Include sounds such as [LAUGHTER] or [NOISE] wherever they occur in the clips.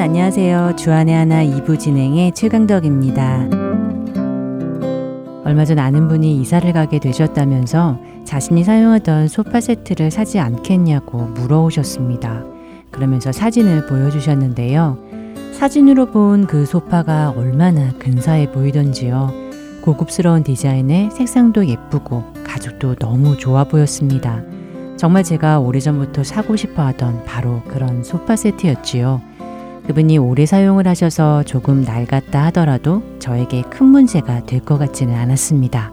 안녕하세요. 주안의 하나 2부 진행의 최강덕입니다. 얼마 전 아는 분이 이사를 가게 되셨다면서 자신이 사용하던 소파 세트를 사지 않겠냐고 물어오셨습니다. 그러면서 사진을 보여주셨는데요. 사진으로 본 그 소파가 얼마나 근사해 보이던지요. 고급스러운 디자인에 색상도 예쁘고 가죽도 너무 좋아 보였습니다. 정말 제가 오래전부터 사고 싶어 하던 바로 그런 소파 세트였지요. 그분이 오래 사용을 하셔서 조금 낡았다 하더라도 저에게 큰 문제가 될 것 같지는 않았습니다.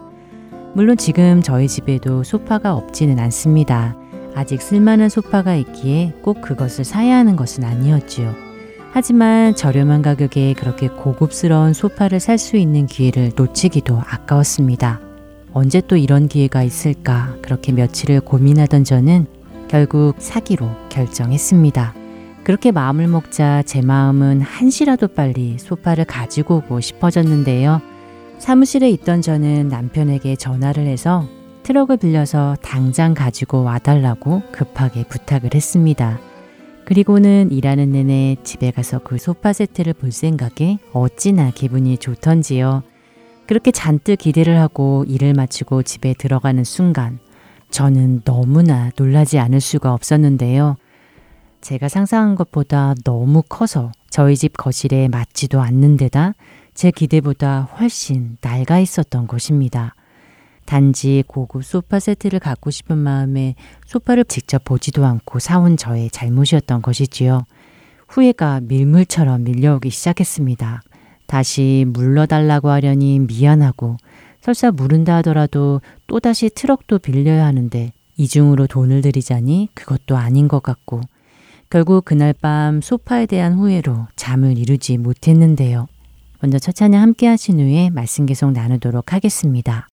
물론 지금 저희 집에도 소파가 없지는 않습니다. 아직 쓸만한 소파가 있기에 꼭 그것을 사야 하는 것은 아니었지요. 하지만 저렴한 가격에 그렇게 고급스러운 소파를 살 수 있는 기회를 놓치기도 아까웠습니다. 언제 또 이런 기회가 있을까 그렇게 며칠을 고민하던 저는 결국 사기로 결정했습니다. 그렇게 마음을 먹자 제 마음은 한시라도 빨리 소파를 가지고 오고 싶어졌는데요. 사무실에 있던 저는 남편에게 전화를 해서 트럭을 빌려서 당장 가지고 와달라고 급하게 부탁을 했습니다. 그리고는 일하는 내내 집에 가서 그 소파 세트를 볼 생각에 어찌나 기분이 좋던지요. 그렇게 잔뜩 기대를 하고 일을 마치고 집에 들어가는 순간 저는 너무나 놀라지 않을 수가 없었는데요. 제가 상상한 것보다 너무 커서 저희 집 거실에 맞지도 않는 데다 제 기대보다 훨씬 낡아 있었던 것입니다. 단지 고급 소파 세트를 갖고 싶은 마음에 소파를 직접 보지도 않고 사온 저의 잘못이었던 것이지요. 후회가 밀물처럼 밀려오기 시작했습니다. 다시 물러달라고 하려니 미안하고 설사 물은다 하더라도 또다시 트럭도 빌려야 하는데 이중으로 돈을 들이자니 그것도 아닌 것 같고 결국 그날 밤 소파에 대한 후회로 잠을 이루지 못했는데요. 먼저 첫 찬양 함께 하신 후에 말씀 계속 나누도록 하겠습니다.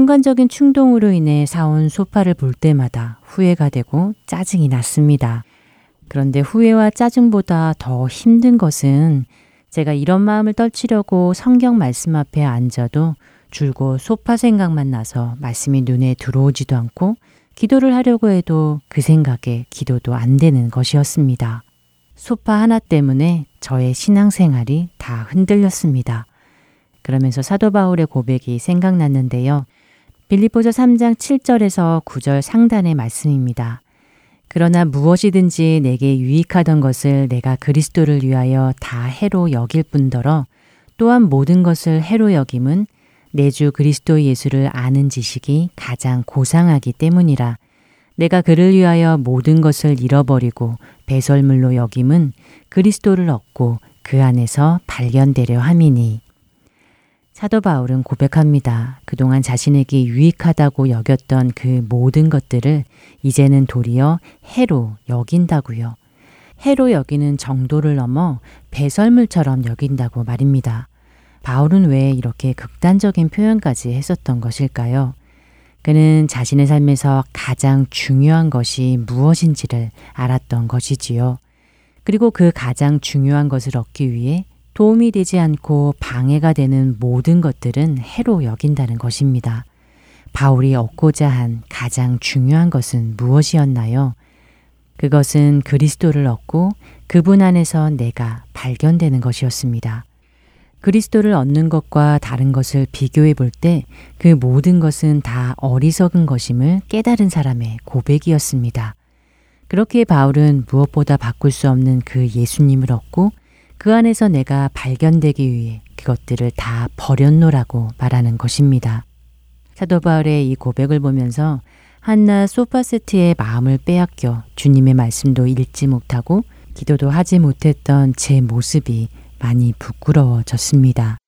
순간적인 충동으로 인해 사온 소파를 볼 때마다 후회가 되고 짜증이 났습니다. 그런데 후회와 짜증보다 더 힘든 것은 제가 이런 마음을 떨치려고 성경 말씀 앞에 앉아도 줄곧 소파 생각만 나서 말씀이 눈에 들어오지도 않고 기도를 하려고 해도 그 생각에 기도도 안 되는 것이었습니다. 소파 하나 때문에 저의 신앙생활이 다 흔들렸습니다. 그러면서 사도 바울의 고백이 생각났는데요. 빌리포저 3장 7절에서 9절 상단의 말씀입니다. 그러나 무엇이든지 내게 유익하던 것을 내가 그리스도를 위하여 다 해로 여길 뿐더러 또한 모든 것을 해로 여김은 내 주 그리스도 예수를 아는 지식이 가장 고상하기 때문이라 내가 그를 위하여 모든 것을 잃어버리고 배설물로 여김은 그리스도를 얻고 그 안에서 발견되려 함이니 사도 바울은 고백합니다. 그동안 자신에게 유익하다고 여겼던 그 모든 것들을 이제는 도리어 해로 여긴다고요. 해로 여기는 정도를 넘어 배설물처럼 여긴다고 말입니다. 바울은 왜 이렇게 극단적인 표현까지 했었던 것일까요? 그는 자신의 삶에서 가장 중요한 것이 무엇인지를 알았던 것이지요. 그리고 그 가장 중요한 것을 얻기 위해 도움이 되지 않고 방해가 되는 모든 것들은 해로 여긴다는 것입니다. 바울이 얻고자 한 가장 중요한 것은 무엇이었나요? 그것은 그리스도를 얻고 그분 안에서 내가 발견되는 것이었습니다. 그리스도를 얻는 것과 다른 것을 비교해 볼 때 그 모든 것은 다 어리석은 것임을 깨달은 사람의 고백이었습니다. 그렇게 바울은 무엇보다 바꿀 수 없는 그 예수님을 얻고 그 안에서 내가 발견되기 위해 그것들을 다 버렸노라고 말하는 것입니다. 사도 바울의 이 고백을 보면서 한나 소파 세트의 마음을 빼앗겨 주님의 말씀도 읽지 못하고 기도도 하지 못했던 제 모습이 많이 부끄러워졌습니다.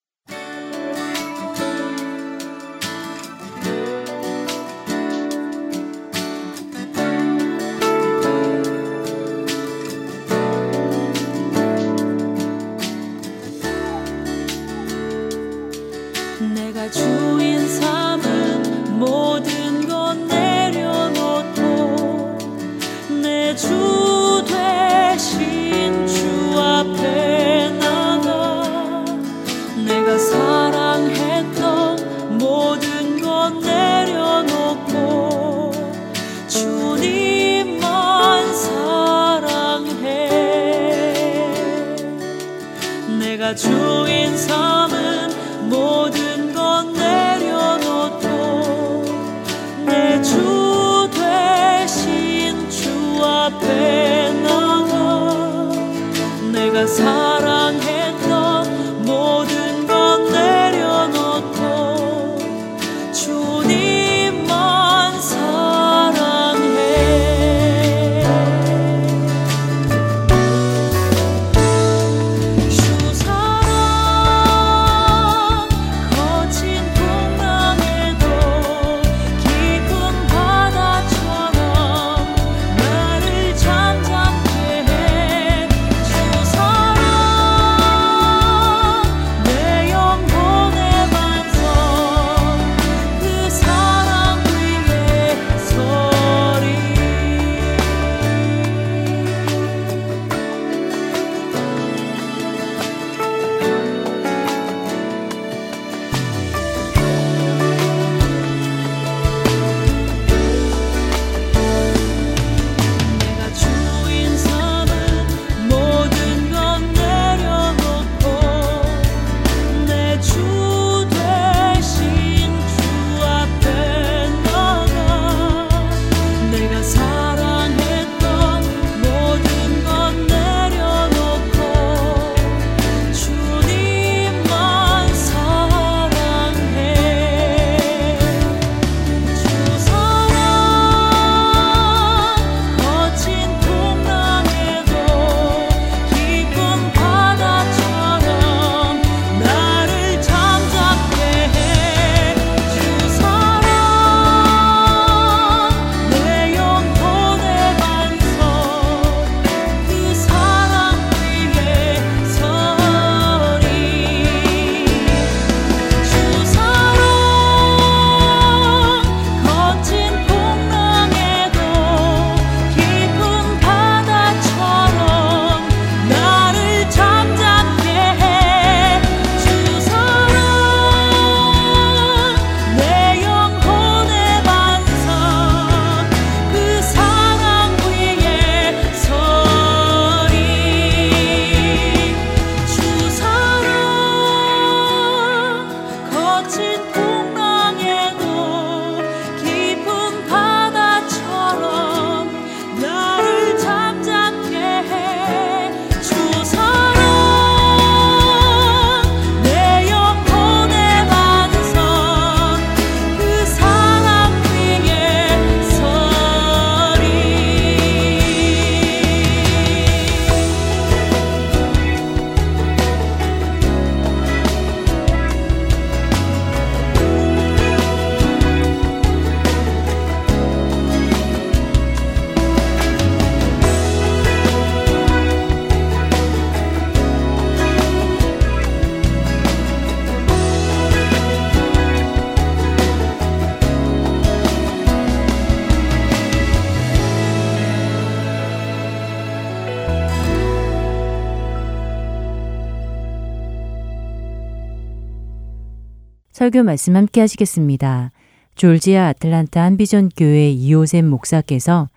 설교 말씀 함께 하시겠습니다. 졸지아 아틀란타 한비전 교회 이호샘 목사께서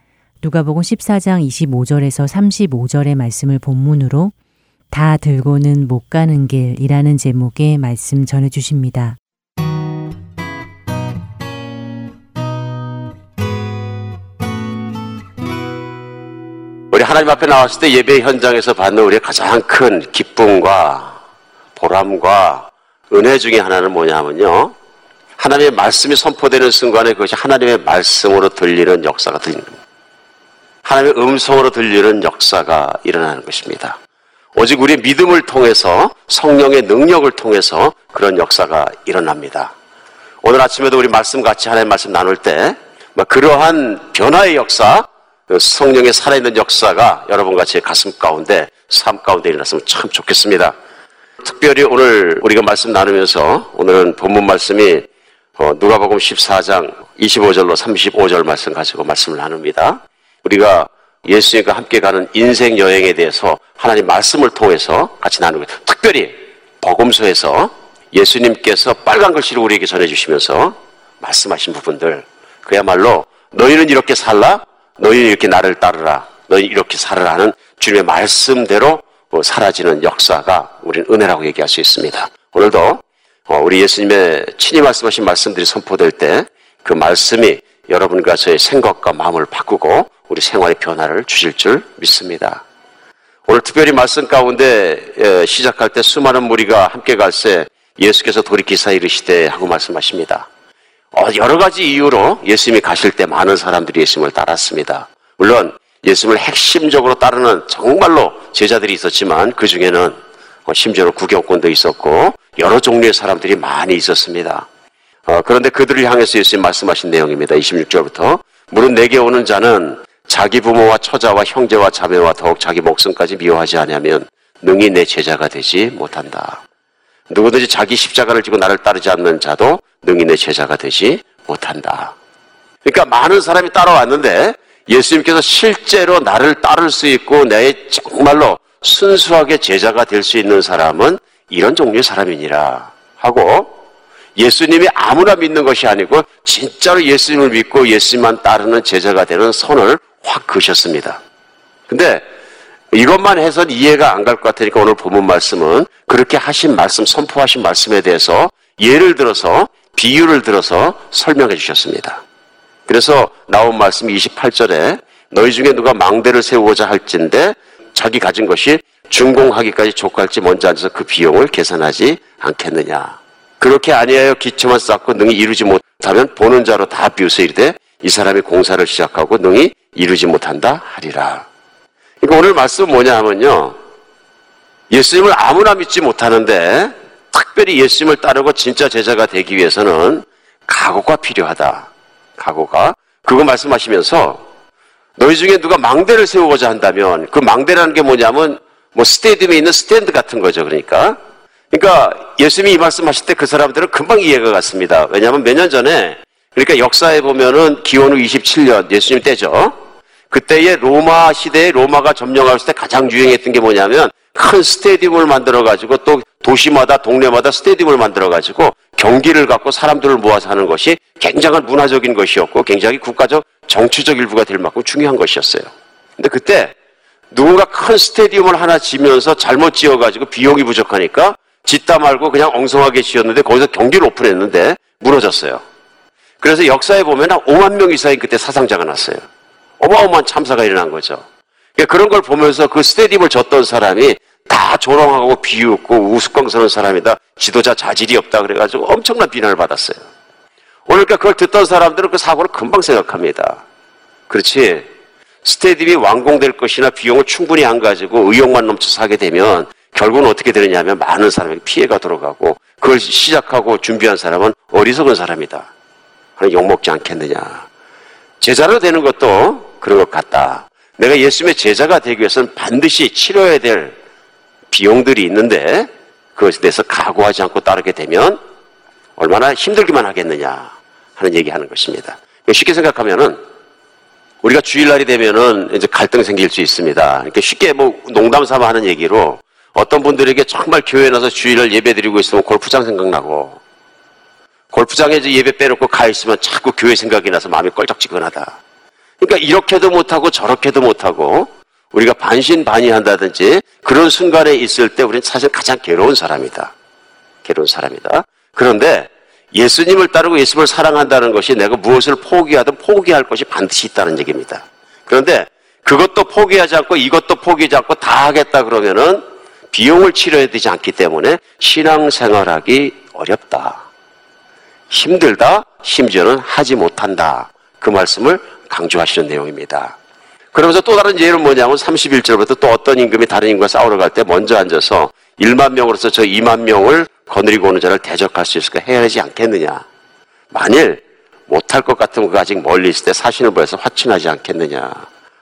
누가복음 14장 25절에서 35절의 말씀을 본문으로 다 들고는 못 가는 길이라는 제목의 말씀 전해 주십니다. 우리 하나님 앞에 나왔을 때 예배 현장에서 받는 우리의 가장 큰 기쁨과 보람과 은혜 중에 하나는 뭐냐면요. 하나님의 말씀이 선포되는 순간에 그것이 하나님의 말씀으로 들리는 역사가 들리는 겁니다. 하나님의 음성으로 들리는 역사가 일어나는 것입니다. 오직 우리의 믿음을 통해서 성령의 능력을 통해서 그런 역사가 일어납니다. 오늘 아침에도 우리 말씀 같이 하나님 말씀 나눌 때뭐 그러한 변화의 역사, 그 성령의 살아있는 역사가 여러분 같이 가슴 가운데 삶 가운데 일어났으면 참 좋겠습니다. 특별히 오늘 우리가 말씀 나누면서 오늘은 본문 말씀이 어, 누가복음 14장 25절로 35절 말씀 가지고 말씀을 나눕니다. 우리가 예수님과 함께 가는 인생 여행에 대해서 하나님 말씀을 통해서 같이 나누고 특별히 복음서에서 예수님께서 빨간 글씨로 우리에게 전해주시면서 말씀하신 부분들. 그야말로 너희는 이렇게 살라? 너희는 이렇게 나를 따르라? 너희 이렇게 살으라 하는 주님의 말씀대로 뭐 사라지는 역사가 우리는 은혜라고 얘기할 수 있습니다. 오늘도 어, 우리 예수님의 친히 말씀하신 말씀들이 선포될 때 그 말씀이 여러분과 저의 생각과 마음을 바꾸고 우리 생활의 변화를 주실 줄 믿습니다. 오늘 특별히 말씀 가운데 시작할 때 수많은 무리가 함께 갈새 예수께서 돌이키사 이르시되 하고 말씀하십니다. 어, 여러 가지 이유로 예수님이 가실 때 많은 사람들이 예수님을 따랐습니다. 물론 예수님을 핵심적으로 따르는 정말로 제자들이 있었지만 그 중에는 어, 심지어는 구경꾼도 있었고 여러 종류의 사람들이 많이 있었습니다. 어, 그런데 그들을 향해서 예수님 말씀하신 내용입니다. 26절부터 물은 내게 오는 자는 자기 부모와 처자와 형제와 자매와 더욱 자기 목숨까지 미워하지 않으면 능히 내 제자가 되지 못한다. 누구든지 자기 십자가를 지고 나를 따르지 않는 자도 능히 내 제자가 되지 못한다. 그러니까 많은 사람이 따라왔는데 예수님께서 실제로 나를 따를 수 있고 내 정말로 순수하게 제자가 될 수 있는 사람은 이런 종류의 사람이니라 하고 예수님이 아무나 믿는 것이 아니고 진짜로 예수님을 믿고 예수님만 따르는 제자가 되는 선을 확 그으셨습니다. 근데 이것만 해선 이해가 안 갈 것 같으니까 오늘 본문 말씀은 그렇게 하신 말씀, 선포하신 말씀에 대해서 예를 들어서 비유를 들어서 설명해 주셨습니다. 그래서 나온 말씀 28절에 너희 중에 누가 망대를 세우고자 할진데 자기 가진 것이 준공하기까지 족할지 먼저 앉아서 그 비용을 계산하지 않겠느냐. 그렇게 아니하여 기초만 쌓고 능히 이루지 못하면 보는 자로 다 비웃어 이르되 이 사람이 공사를 시작하고 능히 이루지 못한다 하리라. 그러니까 오늘 말씀은 뭐냐 하면요. 예수님을 아무나 믿지 못하는데 특별히 예수님을 따르고 진짜 제자가 되기 위해서는 각오가 필요하다. 각오가. 그거 말씀하시면서 너희 중에 누가 망대를 세우고자 한다면 그 망대라는 게 뭐냐면 뭐 스테디움에 있는 스탠드 같은 거죠. 그러니까. 그러니까 예수님이 이 말씀하실 때 그 사람들은 금방 이해가 갔습니다. 왜냐하면 몇 년 전에 그러니까 역사에 보면은 기원 후 27년 예수님 때죠. 그때의 로마 시대에 로마가 점령했을 때 가장 유행했던 게 뭐냐면 큰 스테디움을 만들어 가지고 또 도시마다 동네마다 스테디움을 만들어 가지고 경기를 갖고 사람들을 모아서 하는 것이 굉장한 문화적인 것이었고 굉장히 국가적 정치적 일부가 될 만큼 중요한 것이었어요. 근데 그때 누군가 큰 스테디움을 하나 지면서 잘못 지어가지고 비용이 부족하니까 짓다 말고 그냥 엉성하게 지었는데 거기서 경기를 오픈했는데 무너졌어요. 그래서 역사에 보면 한 5만 명 이상이 그때 사상자가 났어요. 어마어마한 참사가 일어난 거죠. 그러니까 그런 걸 보면서 그 스테디움을 졌던 사람이 다 조롱하고 비웃고 우스꽝스러운 사람이다. 지도자 자질이 없다. 그래가지고 엄청난 비난을 받았어요. 오늘 그러니까 그걸 듣던 사람들은 그 사고를 금방 생각합니다. 그렇지. 스테디움이 완공될 것이나 비용을 충분히 안 가지고 의욕만 넘쳐서 하게 되면 결국은 어떻게 되느냐면 많은 사람에게 피해가 들어가고 그걸 시작하고 준비한 사람은 어리석은 사람이다. 욕먹지 않겠느냐. 제자로 되는 것도 그런 것 같다. 내가 예수님의 제자가 되기 위해서는 반드시 치러야 될 비용들이 있는데 그것에 대해서 각오하지 않고 따르게 되면 얼마나 힘들기만 하겠느냐 하는 얘기하는 것입니다. 쉽게 생각하면은 우리가 주일날이 되면은 이제 갈등 생길 수 있습니다. 그러니까 쉽게 뭐 농담 삼아 하는 얘기로 어떤 분들에게 정말 교회 에 나서 주일날 예배 드리고 있으면 골프장 생각나고 골프장에 예배 빼놓고 가 있으면 자꾸 교회 생각이 나서 마음이 껄쩍지근하다. 그러니까 이렇게도 못하고 저렇게도 못하고 우리가 반신반의한다든지 그런 순간에 있을 때 우리는 사실 가장 괴로운 사람이다. 괴로운 사람이다. 그런데 예수님을 따르고 예수님을 사랑한다는 것이 내가 무엇을 포기하든 포기할 것이 반드시 있다는 얘기입니다. 그런데 그것도 포기하지 않고 이것도 포기하지 않고 다 하겠다 그러면은 비용을 치러야 되지 않기 때문에 신앙생활하기 어렵다. 힘들다. 심지어는 하지 못한다. 그 말씀을 강조하시는 내용입니다. 그러면서 또 다른 예는 뭐냐면 31절부터 또 어떤 임금이 다른 임금과 싸우러 갈 때 먼저 앉아서 1만 명으로서 저 2만 명을 거느리고 오는 자를 대적할 수 있을까 해야 하지 않겠느냐. 만일 못할 것 같으면 그 아직 멀리 있을 때 사신을 보여서 화친하지 않겠느냐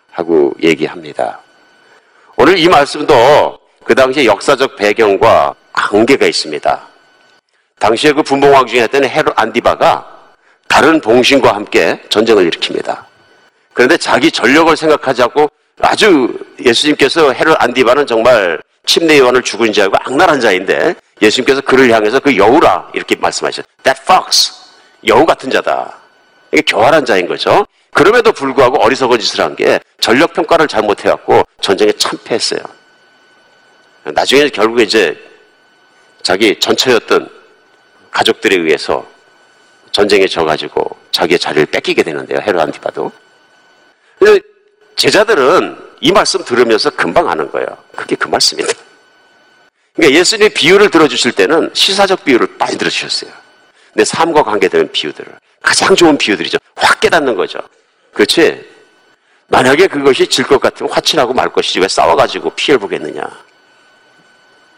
하고 얘기합니다. 오늘 이 말씀도 그 당시의 역사적 배경과 관계가 있습니다. 당시에 그 분봉왕 중에 했던 헤롯 안디바가 다른 봉신과 함께 전쟁을 일으킵니다. 그런데 자기 전력을 생각하지 않고 아주 예수님께서 헤롯 안디바는 정말 침례 요한을 죽은 자이고 악랄한 자인데 예수님께서 그를 향해서 그 여우라 이렇게 말씀하셨어요. That fox. 여우 같은 자다. 이게 교활한 자인 거죠. 그럼에도 불구하고 어리석은 짓을 한 게 전력 평가를 잘못해갖고 전쟁에 참패했어요. 나중에 결국에 이제 자기 전처였던 가족들에 의해서 전쟁에 져가지고 자기의 자리를 뺏기게 되는데요. 헤롯 안티바도. 근데 제자들은 이 말씀 들으면서 금방 아는 거예요. 그게 그 말씀이다. 그러니까 예수님의 비유를 들어주실 때는 시사적 비유를 많이 들어주셨어요. 내 삶과 관계되는 비유들을. 가장 좋은 비유들이죠. 확 깨닫는 거죠. 그렇지? 만약에 그것이 질 것 같으면 화친하고 말 것이지 왜 싸워가지고 피해를 보겠느냐.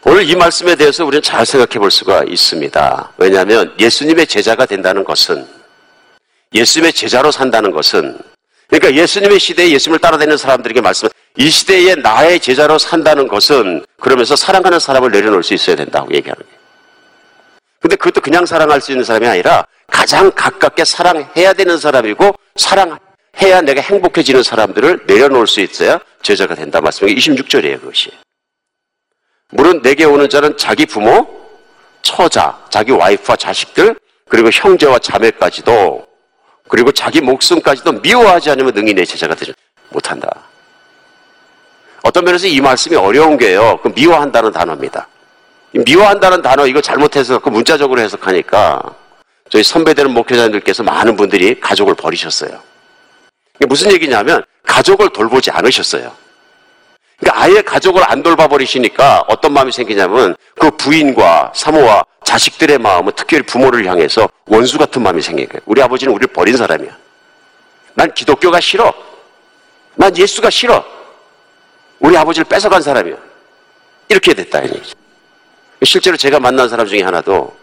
오늘 이 말씀에 대해서 우리는 잘 생각해 볼 수가 있습니다. 왜냐하면 예수님의 제자가 된다는 것은 예수님의 제자로 산다는 것은 그러니까 예수님의 시대에 예수님을 따라다니는 사람들에게 말씀, 이 시대에 나의 제자로 산다는 것은 그러면서 사랑하는 사람을 내려놓을 수 있어야 된다고 얘기하는 거예요. 근데 그것도 그냥 사랑할 수 있는 사람이 아니라 가장 가깝게 사랑해야 되는 사람이고 사랑해야 내가 행복해지는 사람들을 내려놓을 수 있어야 제자가 된다 말씀이 26절이에요, 그것이. 물론 내게 오는 자는 자기 부모, 처자, 자기 와이프와 자식들, 그리고 형제와 자매까지도 그리고 자기 목숨까지도 미워하지 않으면 능히 내 제자가 되지 못한다. 어떤 면에서 이 말씀이 어려운 게요. 그 미워한다는 단어입니다. 미워한다는 단어 이거 잘못해서 그 문자적으로 해석하니까 저희 선배되는 목회자님들께서 많은 분들이 가족을 버리셨어요. 무슨 얘기냐면 가족을 돌보지 않으셨어요. 그러니까 아예 가족을 안 돌봐버리시니까 어떤 마음이 생기냐면 그 부인과 사모와 자식들의 마음은 특별히 부모를 향해서 원수 같은 마음이 거예요. 우리 아버지는 우리를 버린 사람이야. 난 기독교가 싫어. 난 예수가 싫어. 우리 아버지를 뺏어간 사람이야. 이렇게 됐다. 실제로 제가 만난 사람 중에 하나도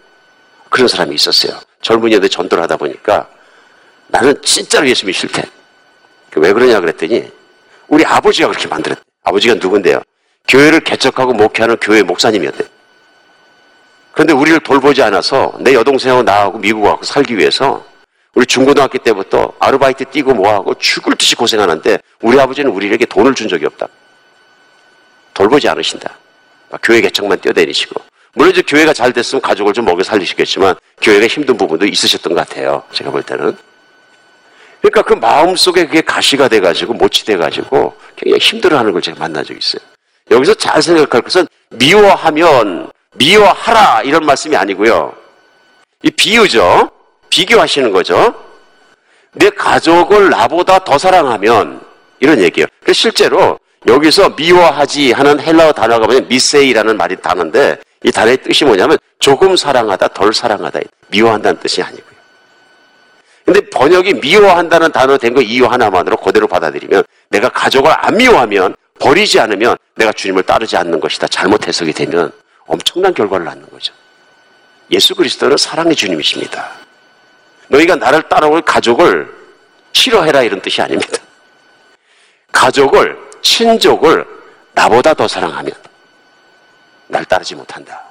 그런 사람이 있었어요. 젊은이들 전도를 하다 보니까 나는 진짜로 예수님이 싫대. 왜 그러냐 그랬더니 우리 아버지가 그렇게 만들었대. 아버지가 누군데요? 교회를 개척하고 목회하는 교회 목사님이었대. 그런데 우리를 돌보지 않아서 내 여동생하고 나하고 미국 와서 살기 위해서 우리 중고등학교 때부터 아르바이트 뛰고 뭐하고 죽을 듯이 고생하는데 우리 아버지는 우리에게 돈을 준 적이 없다. 돌보지 않으신다. 교회 개척만 뛰어다니시고. 물론 이제 교회가 잘 됐으면 가족을 좀 먹여 살리시겠지만 교회가 힘든 부분도 있으셨던 것 같아요. 제가 볼 때는. 그러니까 그 마음 속에 그게 가시가 돼가지고 못이 돼가지고 굉장히 힘들어하는 걸 제가 만난 적이 있어요. 여기서 잘 생각할 것은 미워하면 미워하라 이런 말씀이 아니고요. 이 비유죠. 비교하시는 거죠. 내 가족을 나보다 더 사랑하면 이런 얘기예요. 그래서 실제로 여기서 미워하지 하는 헬라어 단어가 뭐냐면 미세이라는 말이 단어인데 이 단어의 뜻이 뭐냐면 조금 사랑하다, 덜 사랑하다, 미워한다는 뜻이 아니고요. 근데 번역이 미워한다는 단어 된 거 이유 하나만으로 그대로 받아들이면 내가 가족을 안 미워하면 버리지 않으면 내가 주님을 따르지 않는 것이다. 잘못 해석이 되면 엄청난 결과를 낳는 거죠. 예수 그리스도는 사랑의 주님이십니다. 너희가 나를 따라올 가족을 싫어해라 이런 뜻이 아닙니다. 가족을, 친족을 나보다 더 사랑하면 날 따르지 못한다.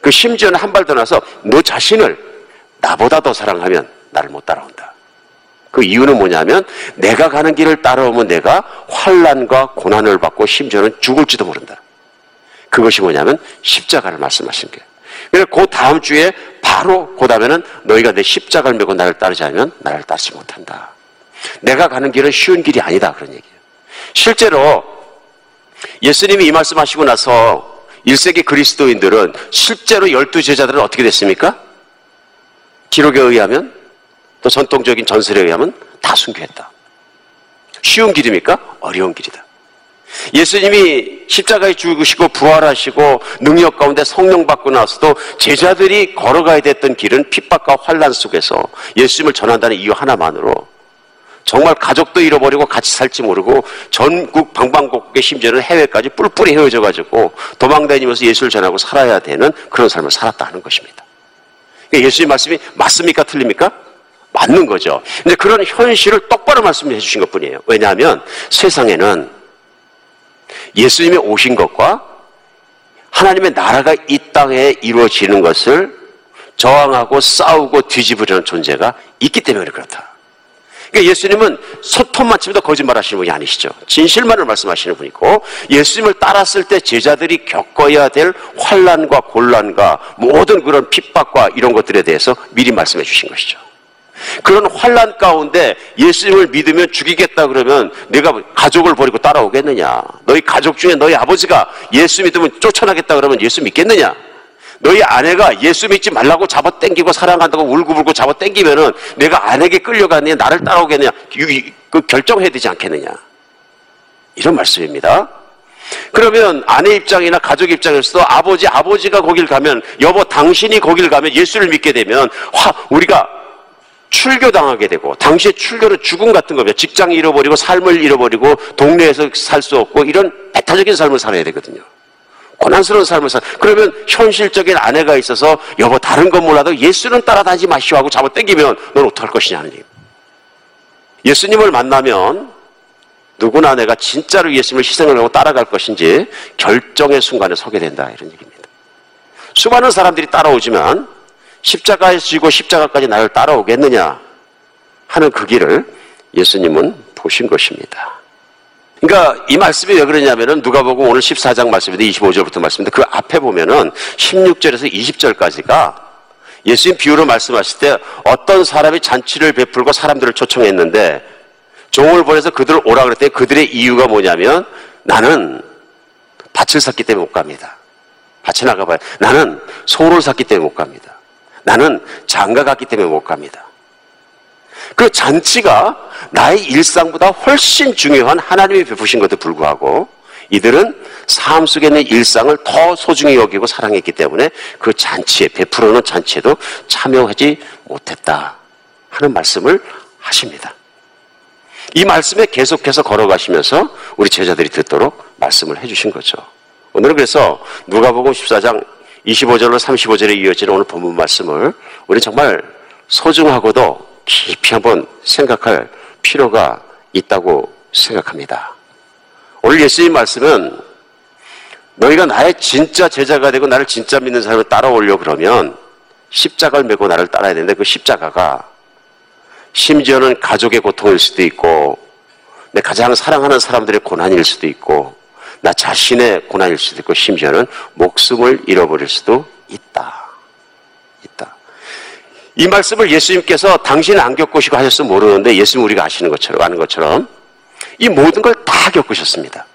그 심지어는 한 발 더 나서 너 자신을 나보다 더 사랑하면 나를 못 따라온다. 그 이유는 뭐냐면 내가 가는 길을 따라오면 내가 환란과 고난을 받고 심지어는 죽을지도 모른다. 그것이 뭐냐면 십자가를 말씀하신 거예요. 그래서 그 다음 주에 바로 그 다음에는 너희가 내 십자가를 메고 나를 따르지 않으면 나를 따르지 못한다. 내가 가는 길은 쉬운 길이 아니다. 그런 얘기예요. 실제로 예수님이 이 말씀하시고 나서 1세기 그리스도인들은 실제로 열두 제자들은 어떻게 됐습니까? 기록에 의하면 또 전통적인 전설에 의하면 다 순교했다. 쉬운 길입니까? 어려운 길이다. 예수님이 십자가에 죽으시고 부활하시고 능력 가운데 성령 받고 나서도 제자들이 걸어가야 됐던 길은 핍박과 환란 속에서 예수님을 전한다는 이유 하나만으로 정말 가족도 잃어버리고 같이 살지 모르고 전국 방방곡곡에 심지어는 해외까지 뿔뿔이 헤어져 가지고 도망다니면서 예수를 전하고 살아야 되는 그런 삶을 살았다는 것입니다. 그러니까 예수님 말씀이 맞습니까? 틀립니까? 맞는 거죠. 근데 그런 현실을 똑바로 말씀해 주신 것 뿐이에요. 왜냐하면 세상에는 예수님이 오신 것과 하나님의 나라가 이 땅에 이루어지는 것을 저항하고 싸우고 뒤집으려는 존재가 있기 때문에 그렇다. 그러니까 예수님은 소통만 치면도 거짓말 하시는 분이 아니시죠. 진실만을 말씀하시는 분이고 예수님을 따랐을 때 제자들이 겪어야 될 환란과 곤란과 모든 그런 핍박과 이런 것들에 대해서 미리 말씀해 주신 것이죠. 그런 환란 가운데 예수님을 믿으면 죽이겠다 그러면 내가 가족을 버리고 따라오겠느냐? 너희 가족 중에 너희 아버지가 예수 믿으면 쫓아나겠다 그러면 예수 믿겠느냐? 너희 아내가 예수 믿지 말라고 잡아당기고 사랑한다고 울고불고 잡아당기면은 내가 아내에게 끌려가느냐 나를 따라오겠느냐 그 결정해야 되지 않겠느냐 이런 말씀입니다. 그러면 아내 입장이나 가족 입장에서도 아버지 아버지가 거길 가면 여보 당신이 거길 가면 예수를 믿게 되면 화 우리가 출교당하게 되고 당시의 출교는 죽음 같은 겁니다. 직장 잃어버리고 삶을 잃어버리고 동네에서 살 수 없고 이런 배타적인 삶을 살아야 되거든요. 고난스러운 삶을 살. 그러면 현실적인 아내가 있어서 여보 다른 건 몰라도 예수는 따라다니지 마시오 하고 잡아 당기면 넌 어떡할 것이냐 하는 얘기. 예수님을 만나면 누구나 내가 진짜로 예수님을 희생을 하고 따라갈 것인지 결정의 순간에 서게 된다 이런 얘기입니다. 수많은 사람들이 따라오지만 십자가에 지고 십자가까지 나를 따라오겠느냐 하는 그 길을 예수님은 보신 것입니다. 그러니까 이 말씀이 왜 그러냐면은 누가 보고 오늘 14장 말씀인데 25절부터 말씀인데 그 앞에 보면은 16절에서 20절까지가 예수님 비유로 말씀하실 때 어떤 사람이 잔치를 베풀고 사람들을 초청했는데 종을 보내서 그들을 오라 그랬더니 그들의 이유가 뭐냐면 나는 밭을 샀기 때문에 못 갑니다. 밭에 나가봐요. 나는 소를 샀기 때문에 못 갑니다. 나는 장가 갔기 때문에 못 갑니다. 그 잔치가 나의 일상보다 훨씬 중요한 하나님이 베푸신 것도 불구하고 이들은 삶 속에 있는 일상을 더 소중히 여기고 사랑했기 때문에 그 잔치에 베풀어 놓은 잔치에도 참여하지 못했다 하는 말씀을 하십니다. 이 말씀에 계속해서 걸어가시면서 우리 제자들이 듣도록 말씀을 해주신 거죠. 오늘은 그래서 누가복음 14장 25절로 35절에 이어지는 오늘 본문 말씀을 우리 정말 소중하고도 깊이 한번 생각할 필요가 있다고 생각합니다. 오늘 예수님 말씀은 너희가 나의 진짜 제자가 되고 나를 진짜 믿는 사람을 따라오려 그러면 십자가를 메고 나를 따라야 되는데 그 십자가가 심지어는 가족의 고통일 수도 있고 내 가장 사랑하는 사람들의 고난일 수도 있고 나 자신의 고난일 수도 있고 심지어는 목숨을 잃어버릴 수도 있다. 있다. 이 말씀을 예수님께서 당신은 안 겪으시고 하셨으면 모르는데 예수님 우리가 아시는 것처럼 아는 것처럼 이 모든 걸 다 겪으셨습니다.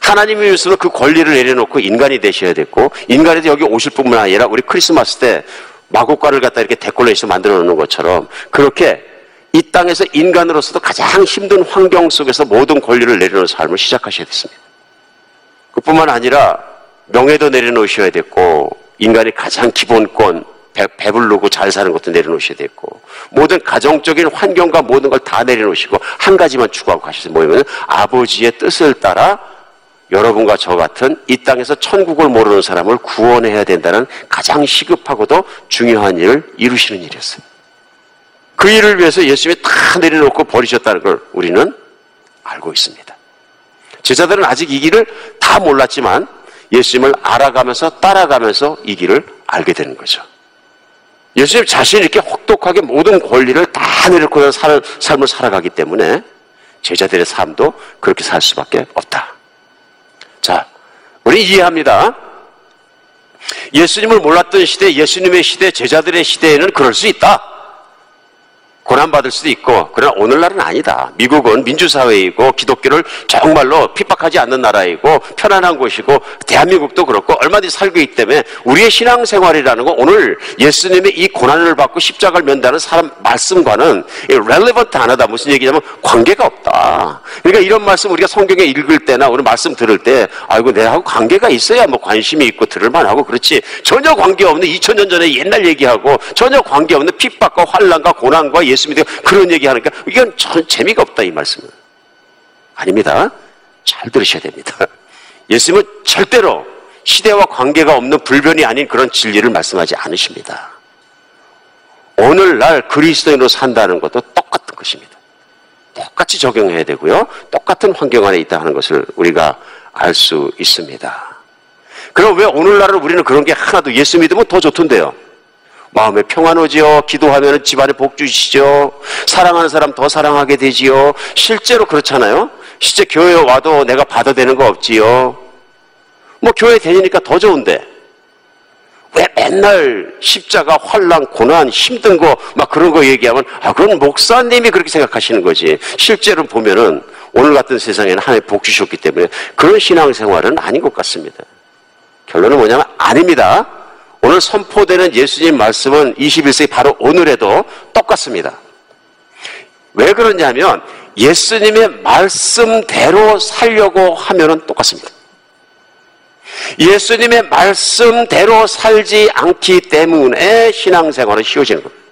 하나님이 위에서 그 권리를 내려놓고 인간이 되셔야 됐고 인간이 여기 오실 뿐만 아니라 우리 크리스마스 때 마구간을 갖다 이렇게 데콜레이션 만들어 놓는 것처럼 그렇게 이 땅에서 인간으로서도 가장 힘든 환경 속에서 모든 권리를 내려놓은 삶을 시작하셔야 됐습니다. 그뿐만 아니라 명예도 내려놓으셔야 됐고 인간의 가장 기본권 배, 배부르고 잘 사는 것도 내려놓으셔야 됐고 모든 가정적인 환경과 모든 걸 다 내려놓으시고 한 가지만 추구하고 가셔서 뭐냐면 아버지의 뜻을 따라 여러분과 저 같은 이 땅에서 천국을 모르는 사람을 구원해야 된다는 가장 시급하고도 중요한 일을 이루시는 일이었어요. 그 일을 위해서 예수님이 다 내려놓고 버리셨다는 걸 우리는 알고 있습니다. 제자들은 아직 이 길을 다 몰랐지만 예수님을 알아가면서 따라가면서 이 길을 알게 되는 거죠. 예수님 자신이 이렇게 혹독하게 모든 권리를 다 내려놓고 살, 삶을 살아가기 때문에 제자들의 삶도 그렇게 살 수밖에 없다. 자, 우리 이해합니다. 예수님을 몰랐던 시대, 예수님의 시대, 제자들의 시대에는 그럴 수 있다. 고난받을 수도 있고, 그러나 오늘날은 아니다. 미국은 민주사회이고, 기독교를 정말로 핍박하지 않는 나라이고, 편안한 곳이고, 대한민국도 그렇고, 얼마든지 살고 있기 때문에, 우리의 신앙생활이라는 건 오늘 예수님의 이 고난을 받고 십자가를 면다는 사람 말씀과는 relevant 하다. 무슨 얘기냐면, 관계가 없다. 그러니까 이런 말씀 우리가 성경에 읽을 때나, 우리 말씀 들을 때, 아이고, 내하고 관계가 있어야 뭐 관심이 있고 들을만 하고, 그렇지. 전혀 관계없는 2000년 전에 옛날 얘기하고, 전혀 관계없는 핍박과 환란과 고난과 예수 예수 믿고 그런 얘기 하니까 이건 전 재미가 없다 이 말씀은. 아닙니다. 잘 들으셔야 됩니다. [LAUGHS] 예수님은 절대로 시대와 관계가 없는 불변이 아닌 그런 진리를 말씀하지 않으십니다. 오늘날 그리스도인으로 산다는 것도 똑같은 것입니다. 똑같이 적용해야 되고요. 똑같은 환경 안에 있다 하는 것을 우리가 알 수 있습니다. 그럼 왜 오늘날은 우리는 그런 게 하나도 예수 믿으면 더 좋던데요? 마음에 평안 오지요. 기도하면 집안에 복 주시죠. 사랑하는 사람 더 사랑하게 되지요. 실제로 그렇잖아요. 실제 교회 와도 내가 받아되는 거 없지요. 뭐 교회 다니니까 더 좋은데. 왜 맨날 십자가, 환란, 고난, 힘든 거, 막 그런 거 얘기하면, 아, 그건 목사님이 그렇게 생각하시는 거지. 실제로 보면은 오늘 같은 세상에는 하나님 복 주셨기 때문에 그런 신앙생활은 아닌 것 같습니다. 결론은 뭐냐면 아닙니다. 오늘 선포되는 예수님 말씀은 21세기 바로 오늘에도 똑같습니다. 왜 그러냐면 예수님의 말씀대로 살려고 하면은 똑같습니다. 예수님의 말씀대로 살지 않기 때문에 신앙생활은 쉬워지는 겁니다.